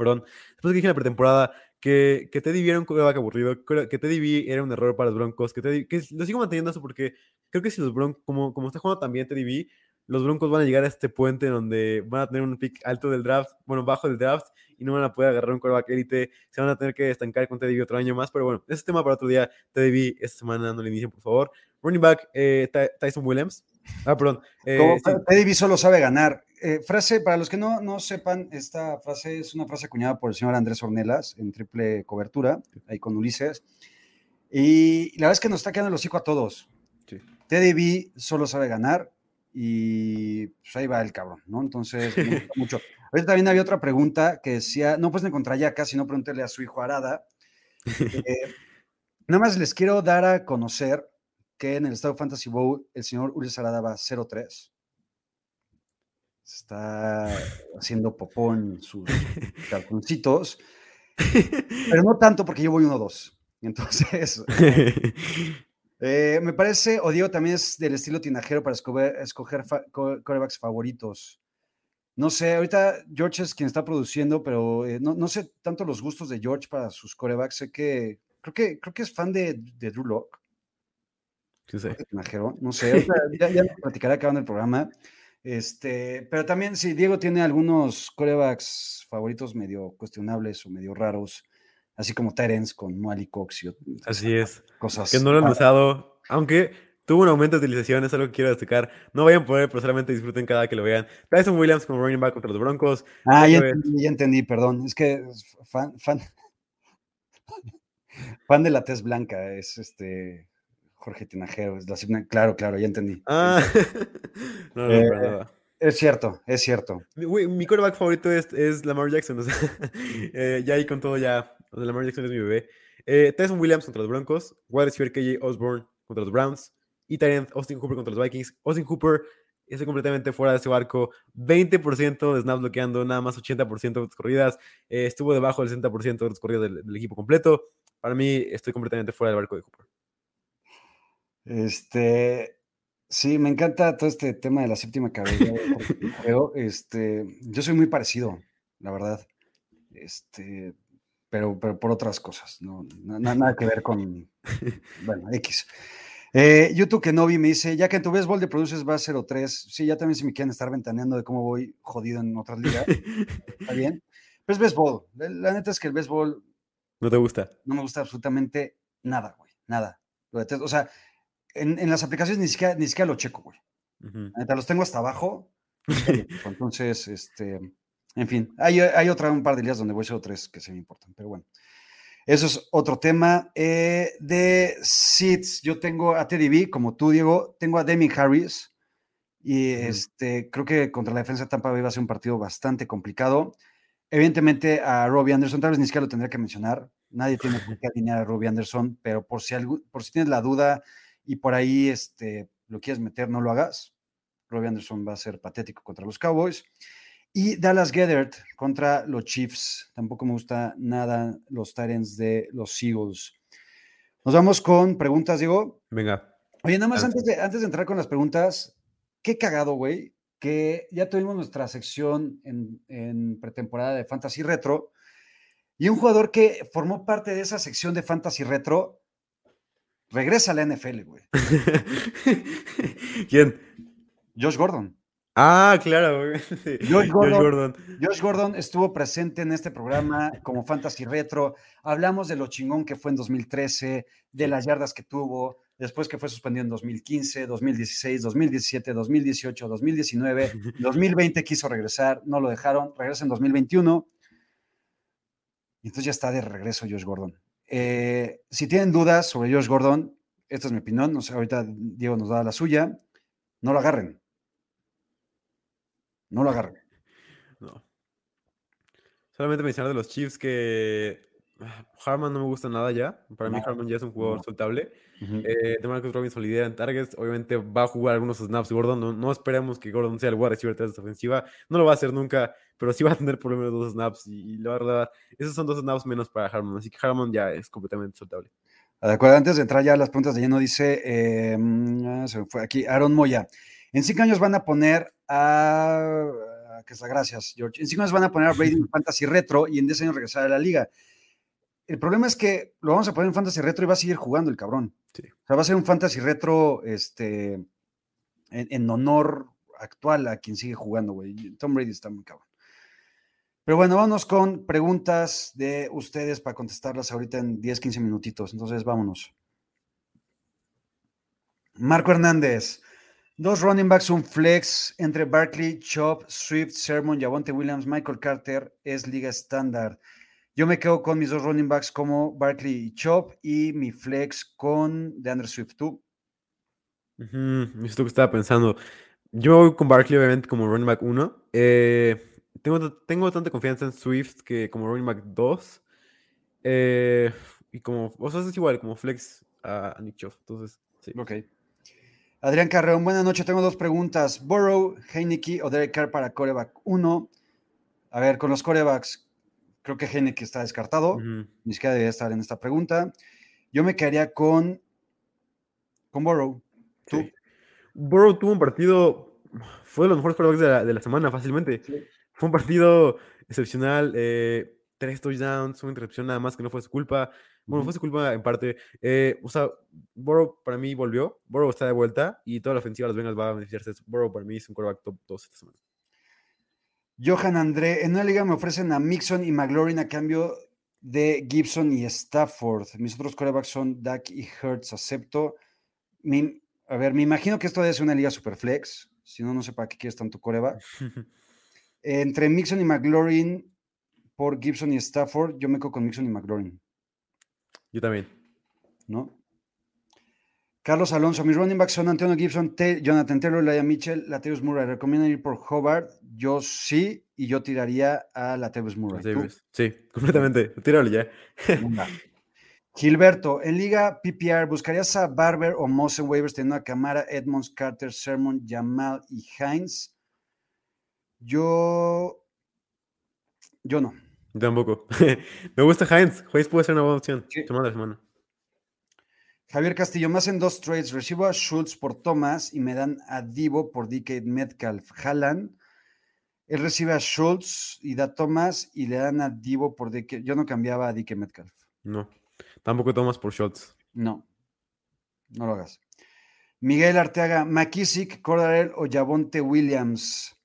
perdón. Después de que dije en la pretemporada que, que Teddy era un quarterback aburrido, que Teddy B era un error para los Broncos. Que, Teddy, que lo sigo manteniendo eso porque creo que si los Broncos, como, como está jugando también Teddy B, los Broncos van a llegar a este puente donde van a tener un pick alto del draft, bueno, bajo del draft, y no van a poder agarrar un quarterback élite, se van a tener que estancar con Teddy B otro año más, pero bueno, ese es tema para otro día. Teddy B, esta semana no le inicien, por favor. Running back, eh, Ty- Tyson Williams. Ah, perdón. eh, Teddy B solo sabe ganar. Eh, frase, para los que no, no sepan, esta frase es una frase acuñada por el señor Andrés Ornelas en triple cobertura, ahí con Ulises. Y la verdad es que nos está quedando el hocico a todos. sí. Teddy B solo sabe ganar y pues ahí va el cabrón, ¿no? Entonces, me gusta mucho. Ahorita también había otra pregunta que decía, no pues contra Yaka, sino pregúntele a su hijo Arada. Eh, nada más les quiero dar a conocer que en el Estado Fantasy Bowl el señor Ulises Arada va 0-3. Se Está haciendo popó en sus calzoncitos, pero no tanto porque yo voy 1-2. Entonces, eh, me parece, o Diego también es del estilo tinajero para escoger, escoger fa- co- quarterbacks favoritos. No sé, ahorita George es quien está produciendo, pero eh, no, no sé tanto los gustos de George para sus corebacks. Sé que creo que, creo que es fan de, de Drew Lock, Sí. No sé, ya, ya nos platicaré acabando el programa. Este, pero también, si Diego tiene algunos corebacks favoritos medio cuestionables o medio raros, así como Terence con Noali Cox y ot- Así es. cosas. Que no lo han usado, aunque tuvo un aumento de utilización, es algo que quiero destacar. No vayan por él, pero solamente disfruten cada que lo vean. Tyson Williams como running back contra los Broncos. Ah, ya entendí, ya entendí, perdón. Es que fan, fan, fan de la tez blanca, es este Jorge Tinajero, es la claro, claro, ya entendí. Ah, no, no, Eh. Es cierto, es cierto. Mi, quarterback favorito es, es Lamar Jackson. O sea, eh, ya ahí con todo, ya. o sea, Lamar Jackson es mi bebé. Eh, Tyson Williams contra los Broncos. Wide receiver KJ Osborne contra los Browns. Y Tyrant Austin Cooper contra los Vikings. Austin Cooper está completamente fuera de ese barco. 20% de snaps bloqueando, nada más 80% de las corridas. Eh, estuvo debajo del 60% de las corridas del, del equipo completo. Para mí, estoy completamente fuera del barco de Cooper. Este, sí, me encanta todo este tema de la séptima Jorge Tinajero. Este, yo soy muy parecido, la verdad. Este, pero, pero por otras cosas, no, na- nada que ver con, bueno, X. Eh, YouTube Kenobi me dice, ya que en tu béisbol de produces va a 0-3, sí, ya también si me quieren estar ventaneando de cómo voy jodido en otras ligas, está bien. Pero es béisbol, la, la neta es que el béisbol ¿No te gusta? no me gusta absolutamente nada, güey, nada. Lo detesto. O sea, en, en las aplicaciones ni siquiera, ni siquiera lo checo, güey. La neta, los tengo hasta abajo. checo. Entonces, este, en fin, hay, hay otra, un par de días donde voy 0-3 que se me importan, pero bueno. Eso es otro tema. Eh, de Seeds, yo tengo a Teddy B, como tú, Diego. Tengo a Demi Harris. Y Ujú. este, creo que contra la defensa de Tampa Bay va a ser un partido bastante complicado. Evidentemente a Robbie Anderson, tal vez ni siquiera lo tendría que mencionar. Nadie tiene qué alinear a Robbie Anderson, pero por si, algu- por si tienes la duda y por ahí este, lo quieres meter, no lo hagas. Robbie Anderson va a ser patético contra los Cowboys. Y Dallas Gethert contra los Chiefs. Tampoco me gusta nada los Titans de los Eagles. Nos vamos con preguntas, Diego. Venga. Oye, nada más antes de, antes de entrar con las preguntas, qué cagado, güey, que ya tuvimos nuestra sección en, en pretemporada de Fantasy Retro y un jugador que formó parte de esa sección de Fantasy Retro regresa a la NFL, güey. ¿Quién? Josh Gordon. Ah, claro. güey. Josh Gordon. Gordon. Josh Gordon estuvo presente en este programa como Fantasy Retro. Hablamos de lo chingón que fue en 2013, de las yardas que tuvo, después que fue suspendido en 2015, 2016, 2017, 2018, 2019, 2020 quiso regresar, no lo dejaron, regresa en 2021. Y entonces ya está de regreso Josh Gordon. Eh, si tienen dudas sobre Josh Gordon, esta es mi opinión, no sé, ahorita Diego nos da la suya, no lo agarren. No lo agarren. No. Solamente mencionar de los Chiefs que Harman no me gusta nada ya. Para mí Harman ya es un jugador no. soltable. Ujú. Eh, DeMarcus Robinson lidera en targets. Obviamente va a jugar algunos snaps Gordon. No, no esperemos que Gordon sea el wide receiver de esta ofensiva. No lo va a hacer nunca, pero sí va a tener por lo menos dos snaps. Y, y la verdad, esos son dos snaps menos para Harman. Así que Harman ya es completamente soltable. De acuerdo, antes de entrar ya a las preguntas de lleno, dice, eh, mm, ah, se fue aquí, Aaron Moya. En cinco años van a poner a, a- que está, gracias, George. En cinco años van a poner a Brady en Fantasy Retro y en 10 años regresar a la liga. El problema es que lo vamos a poner en Fantasy Retro y va a seguir jugando el cabrón. Sí. O sea, va a ser un Fantasy Retro este, en, en honor actual a quien sigue jugando, güey. Tom Brady está muy cabrón. Pero bueno, vámonos con preguntas de ustedes para contestarlas ahorita en 10, 15 minutitos. Entonces, vámonos. Marco Hernández. Dos running backs, un flex entre Barkley, Chop, Swift, Sermon, Javonte Williams, Michael Carter es liga estándar. Yo me quedo con mis dos running backs como Barkley y Chop y mi flex con DeAndre Swift. ¿Tú? Ujú, Esto que estaba pensando. Yo voy con Barkley, obviamente, como running back 1. Eh, tengo, tengo tanta confianza en Swift que como running back 2. Eh, y como, o sea, es igual, como flex a, Nick Chubb. Entonces, sí. Ok. Adrián Carreón, buenas noches. Tengo dos preguntas. Burrow, Heineke o Derek Carr para coreback 1. A ver, con los corebacks, creo que Heineke está descartado. Ni siquiera debería estar en esta pregunta. Yo me quedaría con, con Burrow. ¿Tú? Sí. Burrow tuvo un partido, fue de los mejores quarterbacks de la, de la semana, fácilmente. Sí. Fue un partido excepcional. eh, tres touchdowns, una intercepción nada más que no fue su culpa. Bueno, fue su culpa en parte. Eh, o sea, Burrow para mí volvió. Burrow está de vuelta y toda la ofensiva de los Bengals va a beneficiarse. Burrow para mí es un quarterback top 2 esta semana. Johan André, en una liga me ofrecen a Mixon y McLaurin a cambio de Gibson y Stafford. Mis otros corebacks son Dak y Hertz, acepto. Mi- a ver, me imagino que esto debe ser una liga super flex, si no, no sé para qué quieres tanto coreback. Entre Mixon y McLaurin por Gibson y Stafford, yo me quedo con Mixon y McLaurin, Yo también. ¿no? Carlos Alonso, mis running backs son Antonio Gibson, Te- Jonathan Taylor, Laia Mitchell, Latavius Murray. ¿Recomiendan ir por Hobart? Yo sí, y yo tiraría a Latavius Murray. Sí, completamente. Tíralo ya. Gilberto, en Liga PPR, ¿buscarías a Barber o Moss en waivers teniendo a Camara, Edmonds, Carter, Sermon, Jamal y Hines? Yo. Yo no. Tampoco. Me gusta Heinz. Heinz puede ser una buena opción. Sí. Semana a semana. Javier Castillo, más en dos trades. Recibo a Schultz por Thomas y me dan a Divo por DK Metcalf. Jalan. Él recibe a Schultz y da Thomas y le dan a Divo por DK. Yo no cambiaba a DK Metcalf. No. Tampoco tomas por shots. No. No lo hagas. Miguel Arteaga, McKissick, Cordarel o Javonte Williams.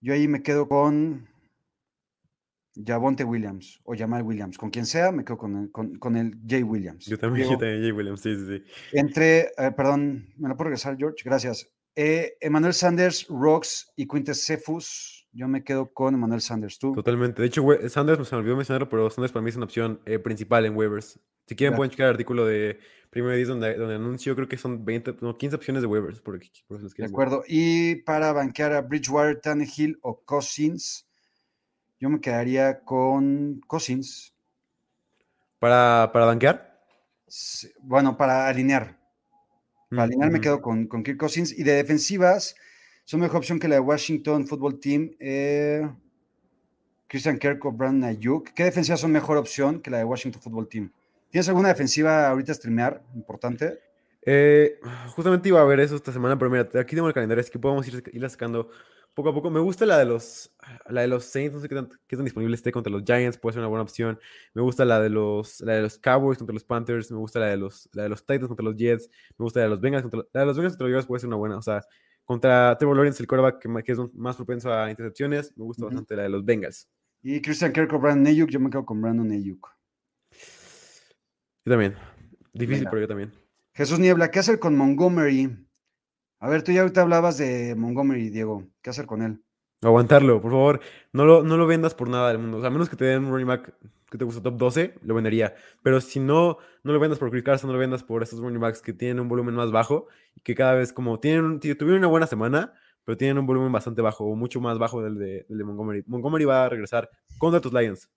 Yo ahí me quedo con Javonte Williams o Jamal Williams. Con quien sea, me quedo con el, con, con el Jay Williams. Yo también, Diego, yo también, Jay Williams. Sí, sí, sí. Entre, eh, perdón, ¿me lo puedo regresar, George? Gracias. Eh, Emmanuel Sanders, Rocks y Quintes Cephus. Yo me quedo con Emmanuel Sanders. ¿Tú? Totalmente. De hecho, we- Sanders se me olvidó mencionarlo, pero Sanders para mí es una opción eh, principal en waivers. Si quieren, Ya. pueden checar el artículo de Primero Día donde, donde anuncio, creo que son 20, no, 15 opciones de waivers. Por, aquí, por De acuerdo. Y para banquear a Bridgewater, Tannehill o Cousins, yo me quedaría con Cousins. Para, para banquear. Sí, Bueno, para alinear. Para alinear me quedo con, con Kirk Cousins. Y de defensivas, son mejor opción que la de Washington Football Team. eh, Christian Kirk o Brandon Ayuk. ¿Qué defensivas son mejor opción que la de Washington Football Team? ¿Tienes alguna defensiva ahorita a streamear importante? Eh, justamente iba a ver eso esta semana, pero mira, aquí tengo el calendario, así que podemos ir, irla sacando poco a poco. Me gusta la de los, la de los Saints, no sé qué tan, qué tan disponible esté contra los Giants, puede ser una buena opción. Me gusta la de los, la de los Cowboys contra los Panthers, me gusta la de los, la de los Titans contra los Jets, me gusta la de los Bengals contra, la de los Bengals contra los Jaguars puede ser una buena, o sea, contra Trevor Lawrence, el quarterback que, es más propenso a intercepciones, me gusta bastante la de los Bengals. Y Christian Kirk o Brandon Ayuk, yo me quedo con Brandon Ayuk. Yo también. Difícil, Venga. pero yo también. Jesús Niebla, ¿qué hacer con Montgomery? A ver, tú ya ahorita hablabas de Montgomery, Diego. ¿Qué hacer con él? Aguantarlo, por favor. No lo, no lo vendas por nada del mundo. O sea, a menos que te den un running back que te gusta top 12, lo vendería. Pero si no, no lo vendas por Chris Carson, no lo vendas por estos running backs que tienen un volumen más bajo y que cada vez como tienen, tuvieron una buena semana, pero tienen un volumen bastante bajo o mucho más bajo del de, del de Montgomery. Montgomery va a regresar contra tus Lions.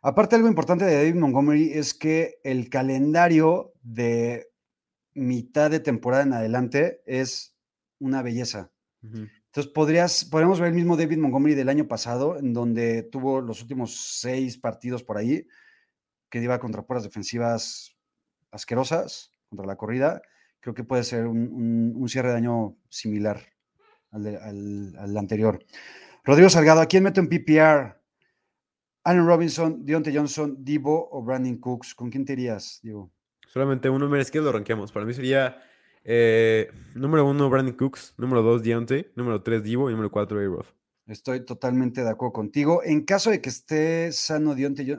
Aparte, algo importante de David Montgomery es que el calendario de mitad de temporada en adelante es una belleza. Entonces, podrías, podríamos ver el mismo David Montgomery del año pasado, en donde tuvo los últimos seis partidos por ahí, que iba contra puras defensivas asquerosas, contra la corrida. Creo que puede ser un, un- un cierre de año similar al, de- al- al anterior. Rodrigo Salgado, ¿a quién meto en PPR? Allen Robinson, Deontay Johnson, Divo o Brandon Cooks. ¿Con quién te irías, Diego? Solamente uno, es que lo ranqueamos. Para mí sería eh, número uno, Brandon Cooks, número dos, Deontay, número tres, Divo y número cuatro, A-Roth. Estoy totalmente de acuerdo contigo. En caso de que esté sano Deontay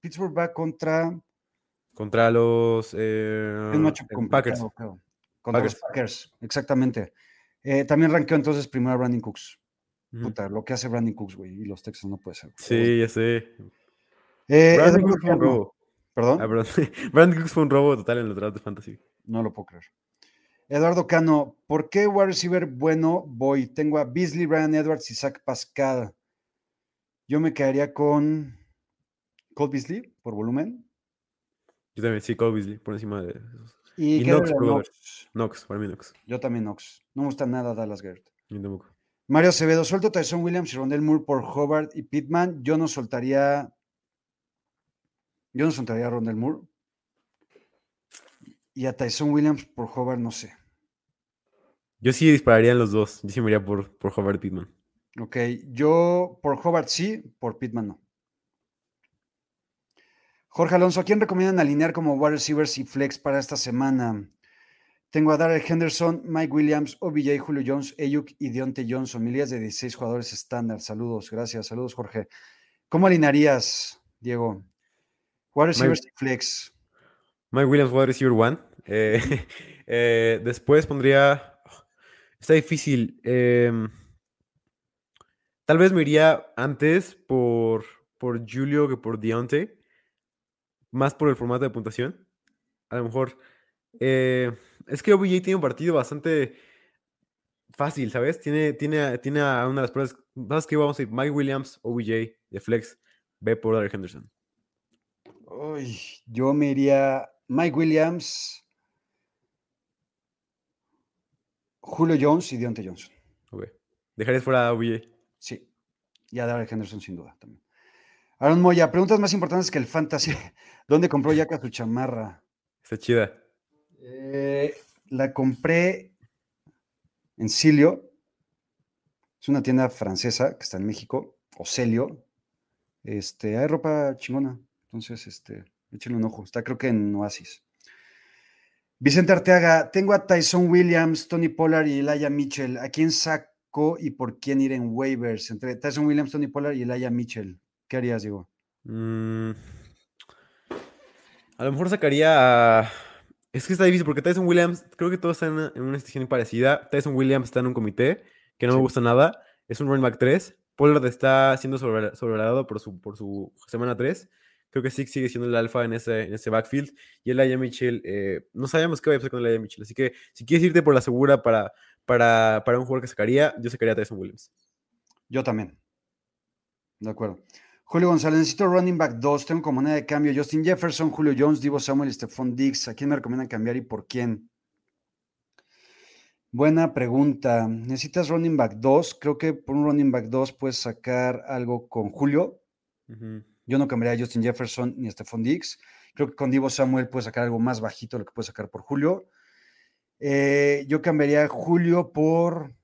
Pittsburgh va contra Contra los eh, un macho complicado, Packers. creo. Contra los Packers. Exactamente. Eh, también ranqueó entonces primero a Brandon Cooks. Puta, lo que hace Brandon Cooks, güey, y los Texans no puede ser. Sí, ya sé. Eh, Brandon Cooks Perdón, Ah, perdón. Brandon Cooks fue un robo total en los drafts de fantasy. no lo puedo creer. Eduardo Cano, ¿por qué wide receiver bueno voy? Tengo a Beasley, Ryan Edwards y Zach Pascal. Yo me quedaría con Cole Beasley por volumen. Yo también, sí, Cole Beasley, por encima de esos. Y, Y Knox. Knox. Knox, para mí Knox. Yo también Knox. No me gusta nada Dallas Gert. Mario Acevedo, suelto Tyson Williams y Rondell Moore por Hobart y Pittman. Yo no soltaría. Yo no soltaría a Rondell Moore. Y a Tyson Williams por Hobart, no sé. Yo sí dispararía en los dos. Yo sí me iría por, por Hobart Pittman. Ok, yo por Hobart sí, por Pittman no. Jorge Alonso, ¿a quién recomiendan alinear como wide receivers y flex para esta semana? Tengo a Darrell Henderson, Mike Williams, OBJ, Julio Jones, Ayuk y Deontay Johnson. Milías de 16 jugadores estándar. Saludos, gracias. Saludos, Jorge. ¿Cómo alinearías, Diego? Wide receivers y flex. Mike Williams, wide receiver one. Eh, eh, después pondría. Está difícil. em, tal vez me iría antes por, por Julio que por Deontay. Más por el formato de puntuación. A lo mejor Eh, es que OBJ tiene un partido bastante fácil, ¿sabes? Tiene, tiene, tiene a una de las pruebas. ¿Sabes qué? Vamos a ir Mike Williams, OBJ, de Flex, B por Darrell Henderson. Uy, yo me iría Mike Williams, Julio Jones y Deontay Johnson. Ok. ¿Dejarías fuera a OBJ? Sí. Y a Darrell Henderson sin duda también. Aaron Moya, preguntas más importantes que el fantasy. ¿Dónde compró Yaka su chamarra? Está chida. Eh, la compré en Cilio. Es una tienda francesa que está en México, o Celio. Este, hay ropa chingona. Entonces, este, échenle un ojo. Está creo que en Oasis. Vicente Arteaga, tengo a Tyson Williams, Tony Pollard y Elijah Mitchell. ¿A quién saco y por quién ir en waivers? Entre Tyson Williams, Tony Pollard y Elijah Mitchell. ¿Qué harías, Diego? Mm, a lo mejor sacaría a... Es que está difícil porque Tyson Williams, creo que todos están en una, situación parecida. Tyson Williams está en un comité que no me gusta nada. Es un running back 3. Pollard está siendo sobre- sobrevalorado por su, por su semana 3. Creo que sí sigue siendo el alfa en ese, en ese backfield. Y el Elijah Mitchell, eh, no sabemos qué va a pasar con el Elijah Mitchell. Así que si quieres irte por la segura para, para, para un jugador que sacaría, yo sacaría a Tyson Williams. Yo también. De acuerdo. Julio González, necesito running back 2. Tengo como moneda de cambio Justin Jefferson, Julio Jones, Divo Samuel y Stephon Diggs. ¿A quién me recomiendan cambiar y por quién? Buena pregunta. ¿Necesitas running back 2? Creo que por un running back 2 puedes sacar algo con Julio. Ujú. Yo no cambiaría a Justin Jefferson ni a Stephon Diggs. Creo que con Divo Samuel puedes sacar algo más bajito de lo que puedes sacar por Julio. Eh, yo cambiaría a Julio por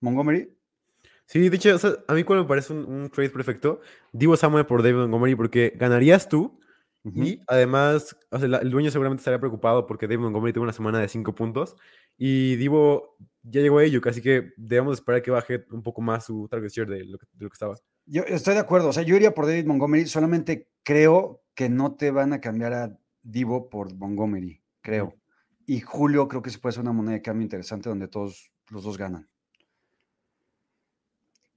Montgomery. Sí, de hecho, o sea, a mí cuando me parece un, un trade perfecto, Divo Samuel por David Montgomery, porque ganarías tú y además, o sea, la- el dueño seguramente estaría preocupado porque David Montgomery tuvo una semana de 5 puntos y Divo ya llegó a ello, así que debemos esperar que baje un poco más su target share de lo que, de lo que estaba. Yo estoy de acuerdo, o sea, yo iría por David Montgomery, solamente creo que no te van a cambiar a Divo por Montgomery, creo. Y Julio creo que sí puede ser una moneda de cambio interesante donde todos los dos ganan.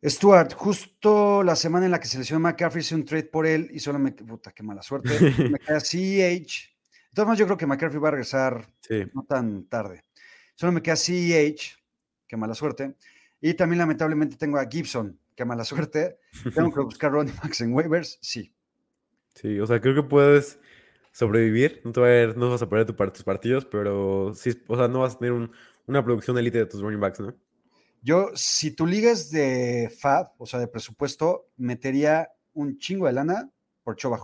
Stuart, justo la semana en la que se lesionó McCaffrey hice un trade por él y solo me... Puta, qué mala suerte. me queda todas maneras, yo creo que McCaffrey va a regresar Sí, no tan tarde. Solo me queda CEH, qué mala suerte. Y también lamentablemente tengo a Gibson, qué mala suerte. Tengo que buscar running backs en waivers, sí. sí, o sea, creo que puedes sobrevivir, no, te va a no vas a perder tu tus partidos, pero sí, o sea, no vas a tener un- una producción elite de tus running backs, ¿no? Yo, si tu liga es de FAB, o sea, de presupuesto, metería un chingo de lana por Choba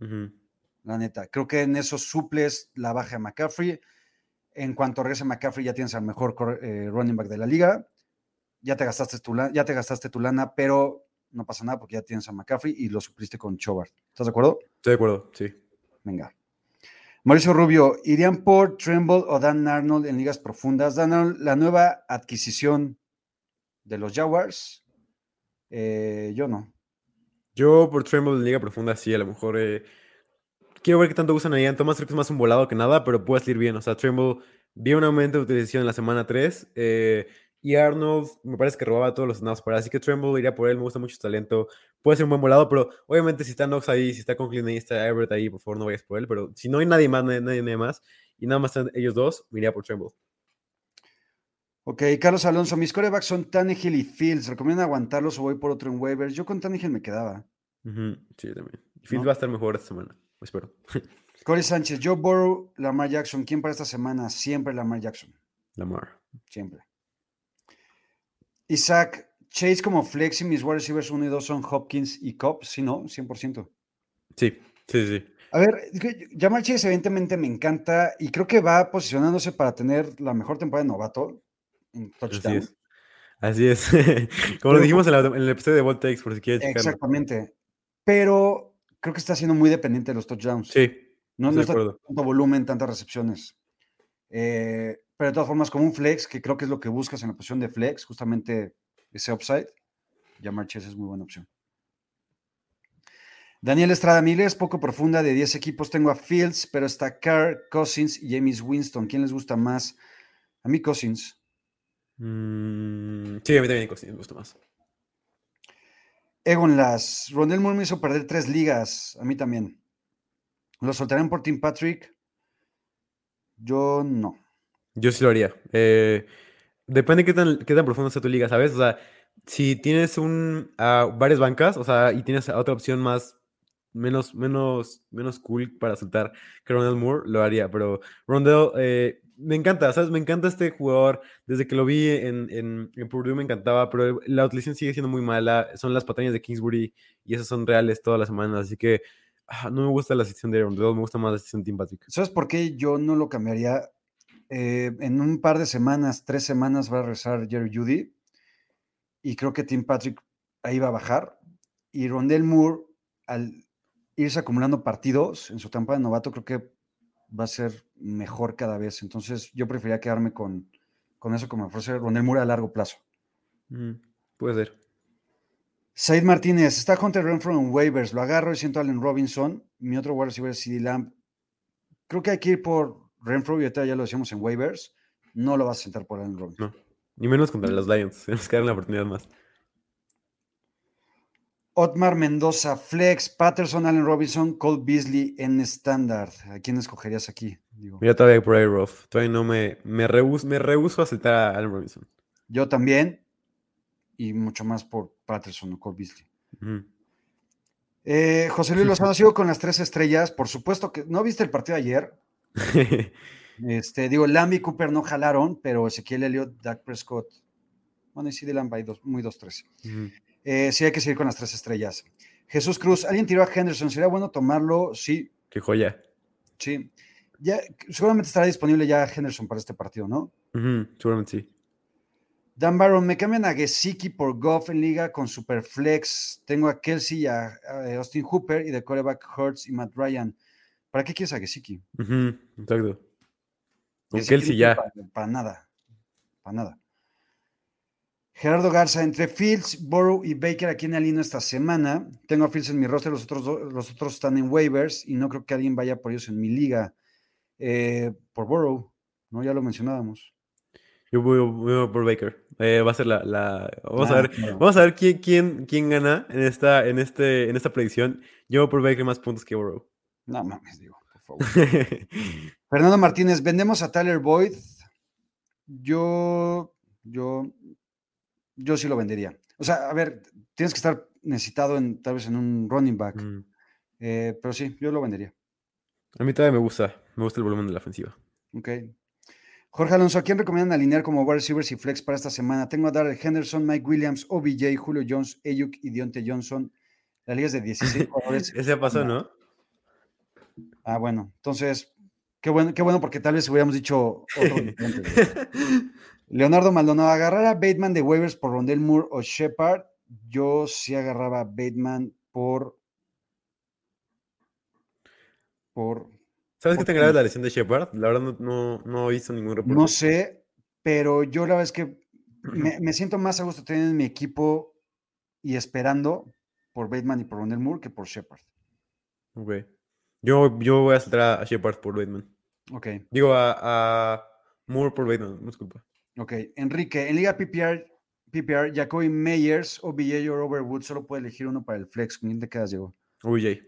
Ujú. la neta. Creo que en eso suples la baja de McCaffrey. En cuanto regrese McCaffrey, ya tienes al mejor eh, running back de la liga. Ya te gastaste tu lana, ya te gastaste tu lana, pero no pasa nada porque ya tienes a McCaffrey y lo supliste con Chobart. ¿Estás de acuerdo? Estoy de acuerdo, sí. Venga. Mauricio Rubio, ¿irían por Tremble o Dan Arnold en ligas profundas? Dan Arnold, la nueva adquisición de los Jaguars. Eh, yo no. Yo por Tremble en Liga Profunda, sí, a lo mejor. eh, quiero ver qué tanto usan a Ian Thomas. Creo que es más un volado que nada, pero puede salir bien. O sea, Tremble vio un aumento de utilización en la semana 3. Y Arnold me parece que robaba todos los snaps para. Así que Tremble iría por él. Me gusta mucho su talento. Puede ser un buen volado, pero obviamente si está Knox ahí, si está Conklin ahí, está Everett ahí, por favor no vayas por él. Pero si no hay nadie más, nadie, nadie más, y nada más están ellos dos, me iría por Tremble. Ok, Carlos Alonso, mis corebacks son Tannehill y Fields. ¿Recomiendan aguantarlos o voy por otro en waivers? Yo con Tannehill me quedaba. Ujú, Sí, también. Fields ¿No? va a estar mejor esta semana, espero. Corey Sánchez, Joe Burrow, Lamar Jackson. ¿Quién para esta semana? Siempre Lamar Jackson. Lamar. Siempre. Isaac, Chase como flex y mis wide receivers 1 y 2 son Hopkins y Cobb. Sí, ¿no? 100%. Sí, sí, sí. A ver, Jamar Chase evidentemente me encanta y creo que va posicionándose para tener la mejor temporada de novato en Así touchdown. es. Así es. Como lo dijimos en, la- en el episodio de Volt Takes, por si quieres checarlo. Exactamente. Pero creo que está siendo muy dependiente de los touchdowns. Sí, no no está tanto volumen, tantas recepciones. Eh, pero de todas formas, como un flex, que creo que es lo que buscas en la posición de flex, justamente ese upside, Jamar Chase es muy buena opción. Daniel Estrada Miles, poco profunda, de 10 equipos tengo a Fields, pero está Carr, Cousins y James Winston. ¿Quién les gusta más? A mí Cousins. Mm, sí, a mí también sí, me gusta más. Egon Las, Rondell Moore me hizo perder tres ligas, a mí también. Lo soltarán por Tim Patrick. Yo no. Yo sí lo haría. Eh, depende de qué tan, qué tan profundo sea tu liga, ¿sabes? O sea, si tienes un, varias bancas, o sea, y tienes otra opción más, menos, menos, menos cool para soltar que Rondell Moore, lo haría. Pero Rondell, eh, me encanta, ¿sabes? Me encanta este jugador. Desde que lo vi en, en, en Purdue me encantaba, pero la utilización sigue siendo muy mala. Son las patañas de Kingsbury y esas son reales todas las semanas. Así que ah, no me gusta la sección de Rondell, me gusta más la sección de Tim Patrick. ¿Sabes por qué yo no lo cambiaría? Eh, en un par de semanas, tres semanas, va a regresar Jerry Judy. Y creo que Tim Patrick ahí va a bajar. Y Rondell Moore, al irse acumulando partidos en su etapa de novato, creo que va a ser mejor cada vez. Entonces, yo preferiría quedarme con, con eso como ofrece Rondell Moore a largo plazo. Mm, puede ser. Said Martínez, está Hunter Renfro en waivers, lo agarro y siento a Allen Robinson. Mi otro wide receiver es CD Lamb. Creo que hay que ir por Renfro, y ahorita ya lo decíamos en waivers. No lo vas a sentar por Allen Robinson. No, ni menos contra los Lions. Tenemos que darle la oportunidad más. Otmar Mendoza, Flex, Patterson, Allen Robinson, Cole Beasley en estándar. ¿A quién escogerías aquí? Digo, Mira, todavía por ahí. Todavía no me, me, rehuso, me rehuso a aceptar a Allen Robinson. yo también. Y mucho más por Patterson o Cole Beasley. Eh, José Luis Lozano, sigo con las tres estrellas. Por supuesto que. ¿No viste el partido de ayer? Este, digo, Lamb y Cooper no jalaron, pero Ezequiel Elliott, Dak Prescott. Bueno, y sí, de Lamb hay dos, muy 2-3. Ujú. Eh, sí, hay que seguir con las tres estrellas. Jesús Cruz, ¿alguien tiró a Henderson? ¿Sería bueno tomarlo? Sí, Qué joya. sí. Ya, seguramente estará disponible ya Henderson para este partido, ¿no? Seguramente sí. Dan Barron, me cambian a Gesicki por Goff en liga con Superflex. Tengo a Kelsey y a, a Austin Hooper y de coreback Hurts y Matt Ryan. ¿Para qué quieres a Gesicki? Ujú, Exacto. Con Gesicki Kelsey ya. Para, para nada. Para nada. Gerardo Garza, entre Fields, Burrow y Baker, ¿a quién alino esta semana? Tengo a Fields en mi roster, los otros, do- los otros están en waivers y no creo que alguien vaya por ellos en mi liga. Eh, por Burrow, ¿no? Ya lo mencionábamos. Yo voy, voy por Baker. Eh, va a ser la, la- Vamos Ah, a ver. claro. Vamos a ver quién, quién, quién gana en esta, en, este, en esta predicción. Yo voy por Baker más puntos que Burrow. No mames, digo, por favor. Fernando Martínez, vendemos a Tyler Boyd. Yo, yo, yo sí lo vendería. O sea, a ver, tienes que estar necesitado en tal vez en un running back. Mm. eh, pero sí, yo lo vendería. A mí todavía me gusta. Me gusta el volumen de la ofensiva. Ok. Jorge Alonso, ¿a quién recomiendan alinear como wide receivers y flex para esta semana? Tengo a Darrell Henderson, Mike Williams, OBJ, Julio Jones, Ayuk y Dionte Johnson. La liga es de 16 jugadores. Ese ya pasó, ¿no? Ah, bueno. Entonces, qué bueno, qué bueno porque tal vez hubiéramos dicho otro. Leonardo Maldonado, agarrar a Bateman de waivers por Rondell Moore o Shepard. Yo sí agarraba a Bateman por. por. ¿Sabes qué tan Ok. grave la lesión de Shepard? La verdad no, no, no he visto ningún reporte. No sé, pero yo la verdad es que me, me siento más a gusto teniendo en mi equipo y esperando por Bateman y por Rondell Moore que por Shepard. Ok. Yo, yo voy a saltar a- a Shepard por Bateman. Ok, Digo a, a Moore por Bateman, disculpa. ok. Enrique, en Liga PPR, PPR Jacoby Meyers, OBJ o Robert Wood, solo puede elegir uno para el flex. ¿Con quién te quedas, Diego? OBJ.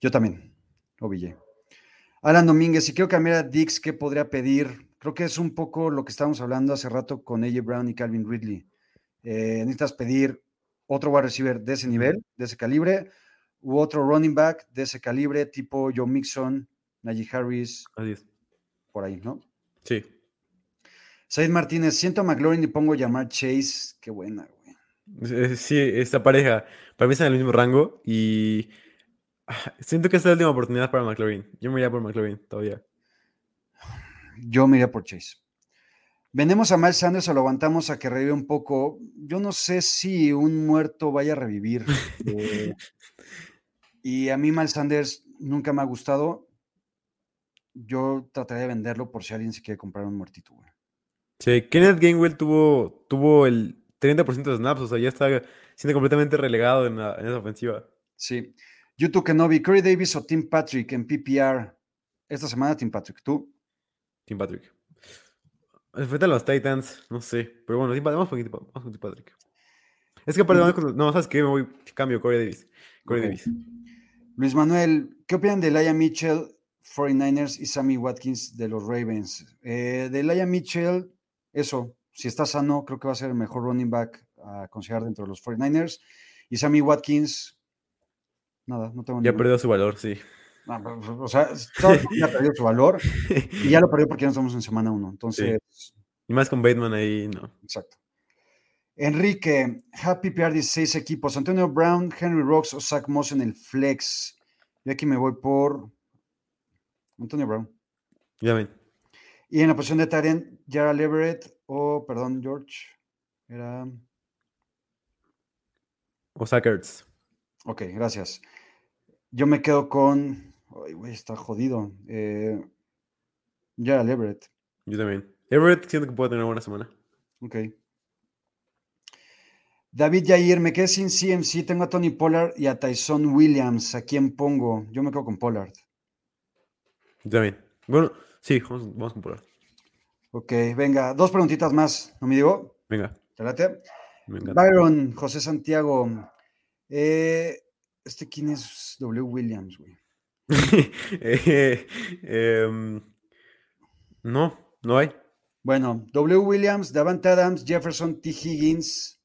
Yo también, OBJ. Alan Domínguez, si quiero cambiar a Dix, ¿qué podría pedir? Creo que es un poco lo que estábamos hablando hace rato con AJ Brown y Calvin Ridley. Eh, necesitas pedir otro wide receiver de ese nivel, de ese calibre, u otro running back de ese calibre, tipo Joe Mixon, Najee Harris, es. por ahí, ¿no? Sí. Said Martínez, siento a McLaurin y pongo llamar Chase. Qué buena, güey. Eh, Sí, esta pareja para mí está en el mismo rango y ah, siento que esta es la última oportunidad para McLaurin. Yo me iría por McLaurin todavía. Yo me iría por Chase. Vendemos a Miles Sanders o lo aguantamos a que revive un poco. Yo no sé si un muerto vaya a revivir. eh, y a mí Miles Sanders nunca me ha gustado. Yo trataría de venderlo por si alguien se quiere comprar un muertito. güey. Sí, Kenneth Gainwell tuvo, tuvo el 30% de snaps, o sea, ya está siendo completamente relegado en, la- en esa ofensiva. Sí. YouTube Kenobi, Corey Davis o Tim Patrick en PPR. Esta semana Tim Patrick. ¿Tú? Tim Patrick. Enfrente a los Titans, no sé. Pero bueno, Tim, vamos, con Tim, vamos con Tim Patrick. Es que aparte, con- no, ¿sabes qué? Me voy, cambio, Corey Davis. Corey. Davis. Luis Manuel, ¿qué opinan de Laia Mitchell 49ers y Sammy Watkins de los Ravens. Eh, de Laia Mitchell, eso, si está sano, creo que va a ser el mejor running back a considerar dentro de los 49ers. Y Sammy Watkins, nada, no tengo Ya perdió su valor, sí. o sea, todo ya perdió su valor y ya lo perdió porque ya no estamos en semana uno. Entonces. Y más con Bateman ahí, no. Exacto. Enrique, Happy PR 16 equipos. Antonio Brown, Henry Rocks o Zach Moss en el flex. Yo aquí me voy por Antonio Brown. Ya ven. Y en la posición de Tarian, Jara Leverett o, perdón, George, era. O Sackerts. Ok, gracias. Yo me quedo con. Ay, güey, está jodido. Eh, Jara Leverett. Yo también. Everett siento que puede tener una buena semana. Ok. David Yair, me quedé sin CMC. Tengo a Tony Pollard y a Tyson Williams. ¿A quién pongo? Yo me quedo con Pollard. También. Bueno, sí, vamos, con Pollard. Ok, venga, dos preguntitas más, ¿no me digo? Venga. Chálate. Byron, José Santiago. Eh, ¿Este quién es W. Williams, güey? Eh, em, no, no hay. Bueno, W. Williams, Davante Adams, Jefferson, T. Higgins.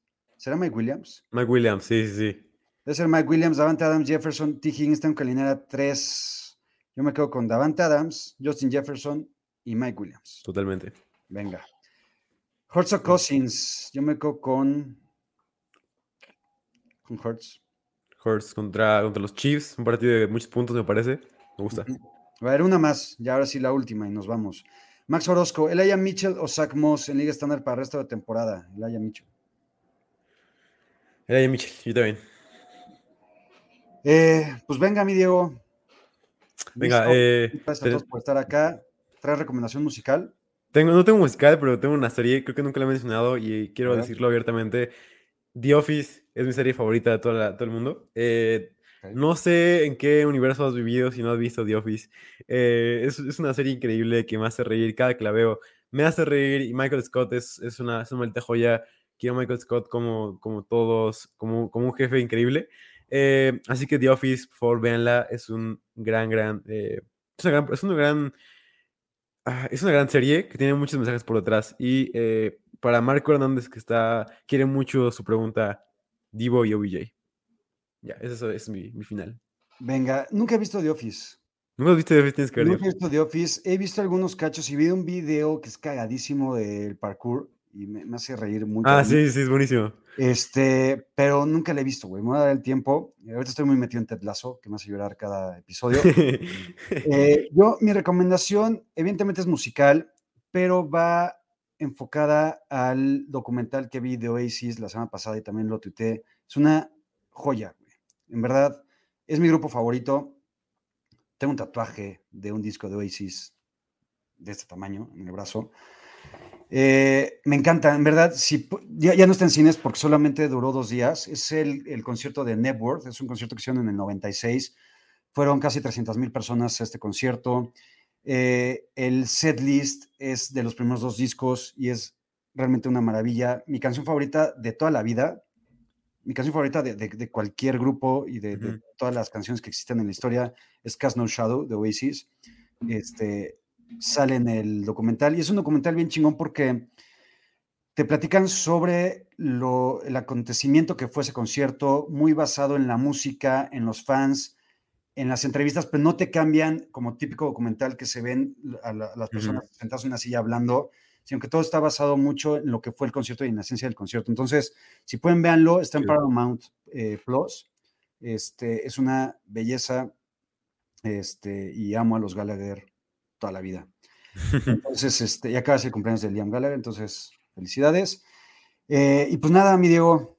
¿Será Mike Williams? Mike Williams, sí, sí, sí. Debe ser Mike Williams, Davante Adams, Jefferson, T. Higgins. Tengo que alinear tres. Yo me quedo con Davante Adams, Justin Jefferson y Mike Williams. Totalmente. Venga. Hurts o Cousins. Yo me quedo con. Con Hurts. Hurts contra, contra los Chiefs. Un partido de muchos puntos, me parece. Me gusta. A ver, una más. Ya ahora sí la última y nos vamos. Max Orozco, Elijah Mitchell o Zach Moss en Liga Estándar para el resto de temporada. Elijah Mitchell. Elijah Mitchell, yo también. Eh, pues venga, mi Diego. Venga, eh, gracias a todos por estar acá. ¿Trae recomendación musical? Tengo, no tengo musical, pero tengo una serie, creo que nunca la he mencionado y quiero decirlo abiertamente. The Office es mi serie favorita de toda todo el mundo. Eh, no sé en qué universo has vivido si no has visto The Office. Eh, es, es, una serie increíble que me hace reír cada que la veo. Me hace reír y Michael Scott es, es, una, es una maldita joya. Quiero a Michael Scott como, como todos, como, como un jefe increíble. Eh, así que The Office, por favor, véanla. Es un gran, gran, eh, es una gran, es una gran, ah, es una gran serie que tiene muchos mensajes por detrás. Y eh, para Marco Hernández, que está, quiere mucho su pregunta, Divo y OBJ. Ya, eso es mi, mi, final. Venga, nunca he visto The Office. ¿Nunca has visto The Office? Tienes que ver. Nunca he visto The Office. He visto algunos cachos y vi un video que es cagadísimo del parkour y me, me hace reír mucho. Ah, sí, sí, es buenísimo. Este, pero nunca le he visto, güey. Me voy a dar el tiempo. Ahorita estoy muy metido en Ted Lasso, que me hace llorar cada episodio. eh, yo, mi recomendación, evidentemente es musical, pero va enfocada al documental que vi de Oasis la semana pasada y también lo tuiteé. Es una joya, güey. En verdad, es mi grupo favorito. Tengo un tatuaje de un disco de Oasis de este tamaño en el brazo. Eh, me encanta, en verdad, si, ya, ya, no está en cines porque solamente duró dos días. Es el, el concierto de Network, es un concierto que hicieron en el 96. Fueron casi 300 mil personas a este concierto. Eh, el set list es de los primeros dos discos y es realmente una maravilla. Mi canción favorita de toda la vida, mi canción favorita de, de, de cualquier grupo y de, uh -huh. de, todas las canciones que existen en la historia es Cast No Shadow de Oasis. Este, sale en el documental y es un documental bien chingón porque te platican sobre lo, el acontecimiento que fue ese concierto, muy basado en la música, en los fans, en las entrevistas, pero no te cambian como típico documental que se ven a, la, a las personas uh -huh. sentadas en una silla hablando, sino que todo está basado mucho en lo que fue el concierto y en la esencia del concierto. Entonces, si pueden, véanlo, está en sí. Paramount eh, Plus. Este, es una belleza este, y amo a los Gallagher toda la vida. Entonces, este, ya acaba de ser el cumpleaños de Liam Gallagher, entonces, felicidades. Eh, y pues nada, mi Diego.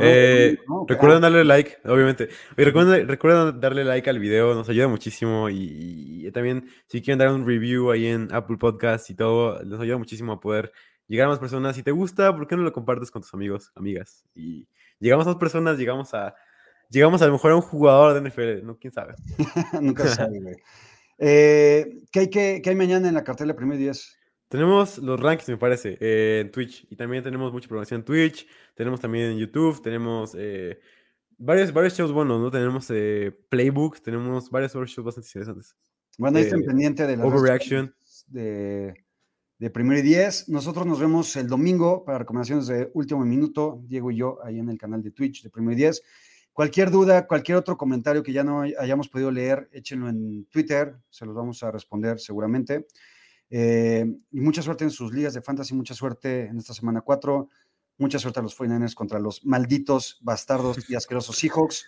Eh, no, recuerden darle like, obviamente. Recuerden, recuerden, darle like al video, nos ayuda muchísimo. Y, y, también, si quieren dar un review ahí en Apple Podcast y todo, nos ayuda muchísimo a poder llegar a más personas. Si te gusta, ¿por qué no lo compartes con tus amigos, amigas? Y llegamos a más personas, llegamos a. Llegamos a lo mejor a un jugador de NFL, ¿no? ¿Quién sabe? Nunca sabe, güey. Eh, ¿qué, hay, qué, ¿qué, hay, mañana en la cartela primer 10? Tenemos los rankings, me parece, eh, en Twitch. Y también tenemos mucha programación en Twitch. Tenemos también en YouTube. Tenemos eh, varios, varios shows buenos, ¿no? Tenemos eh, Playbook. Tenemos varios shows bastante interesantes. Bueno, ahí Eh, estén pendiente de la overreaction. de, de primero y diez. Nosotros nos vemos el domingo para recomendaciones de último minuto, Diego y yo, ahí en el canal de Twitch de primero y diez. Cualquier duda, cualquier otro comentario que ya no hayamos podido leer, échenlo en Twitter, se los vamos a responder seguramente. Eh, y mucha suerte en sus ligas de fantasy, mucha suerte en esta semana 4. Mucha suerte a los 49ers contra los malditos, bastardos y asquerosos Seahawks.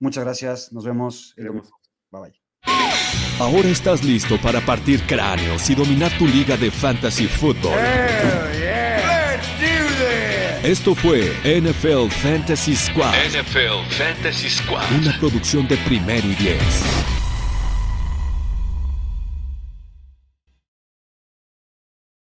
Muchas gracias. Nos vemos. el Veremos. domingo. Bye bye. Ahora estás listo para partir cráneos y dominar tu liga de fantasy football. Esto fue NFL Fantasy Squad, NFL Fantasy Squad. una producción de primero y diez.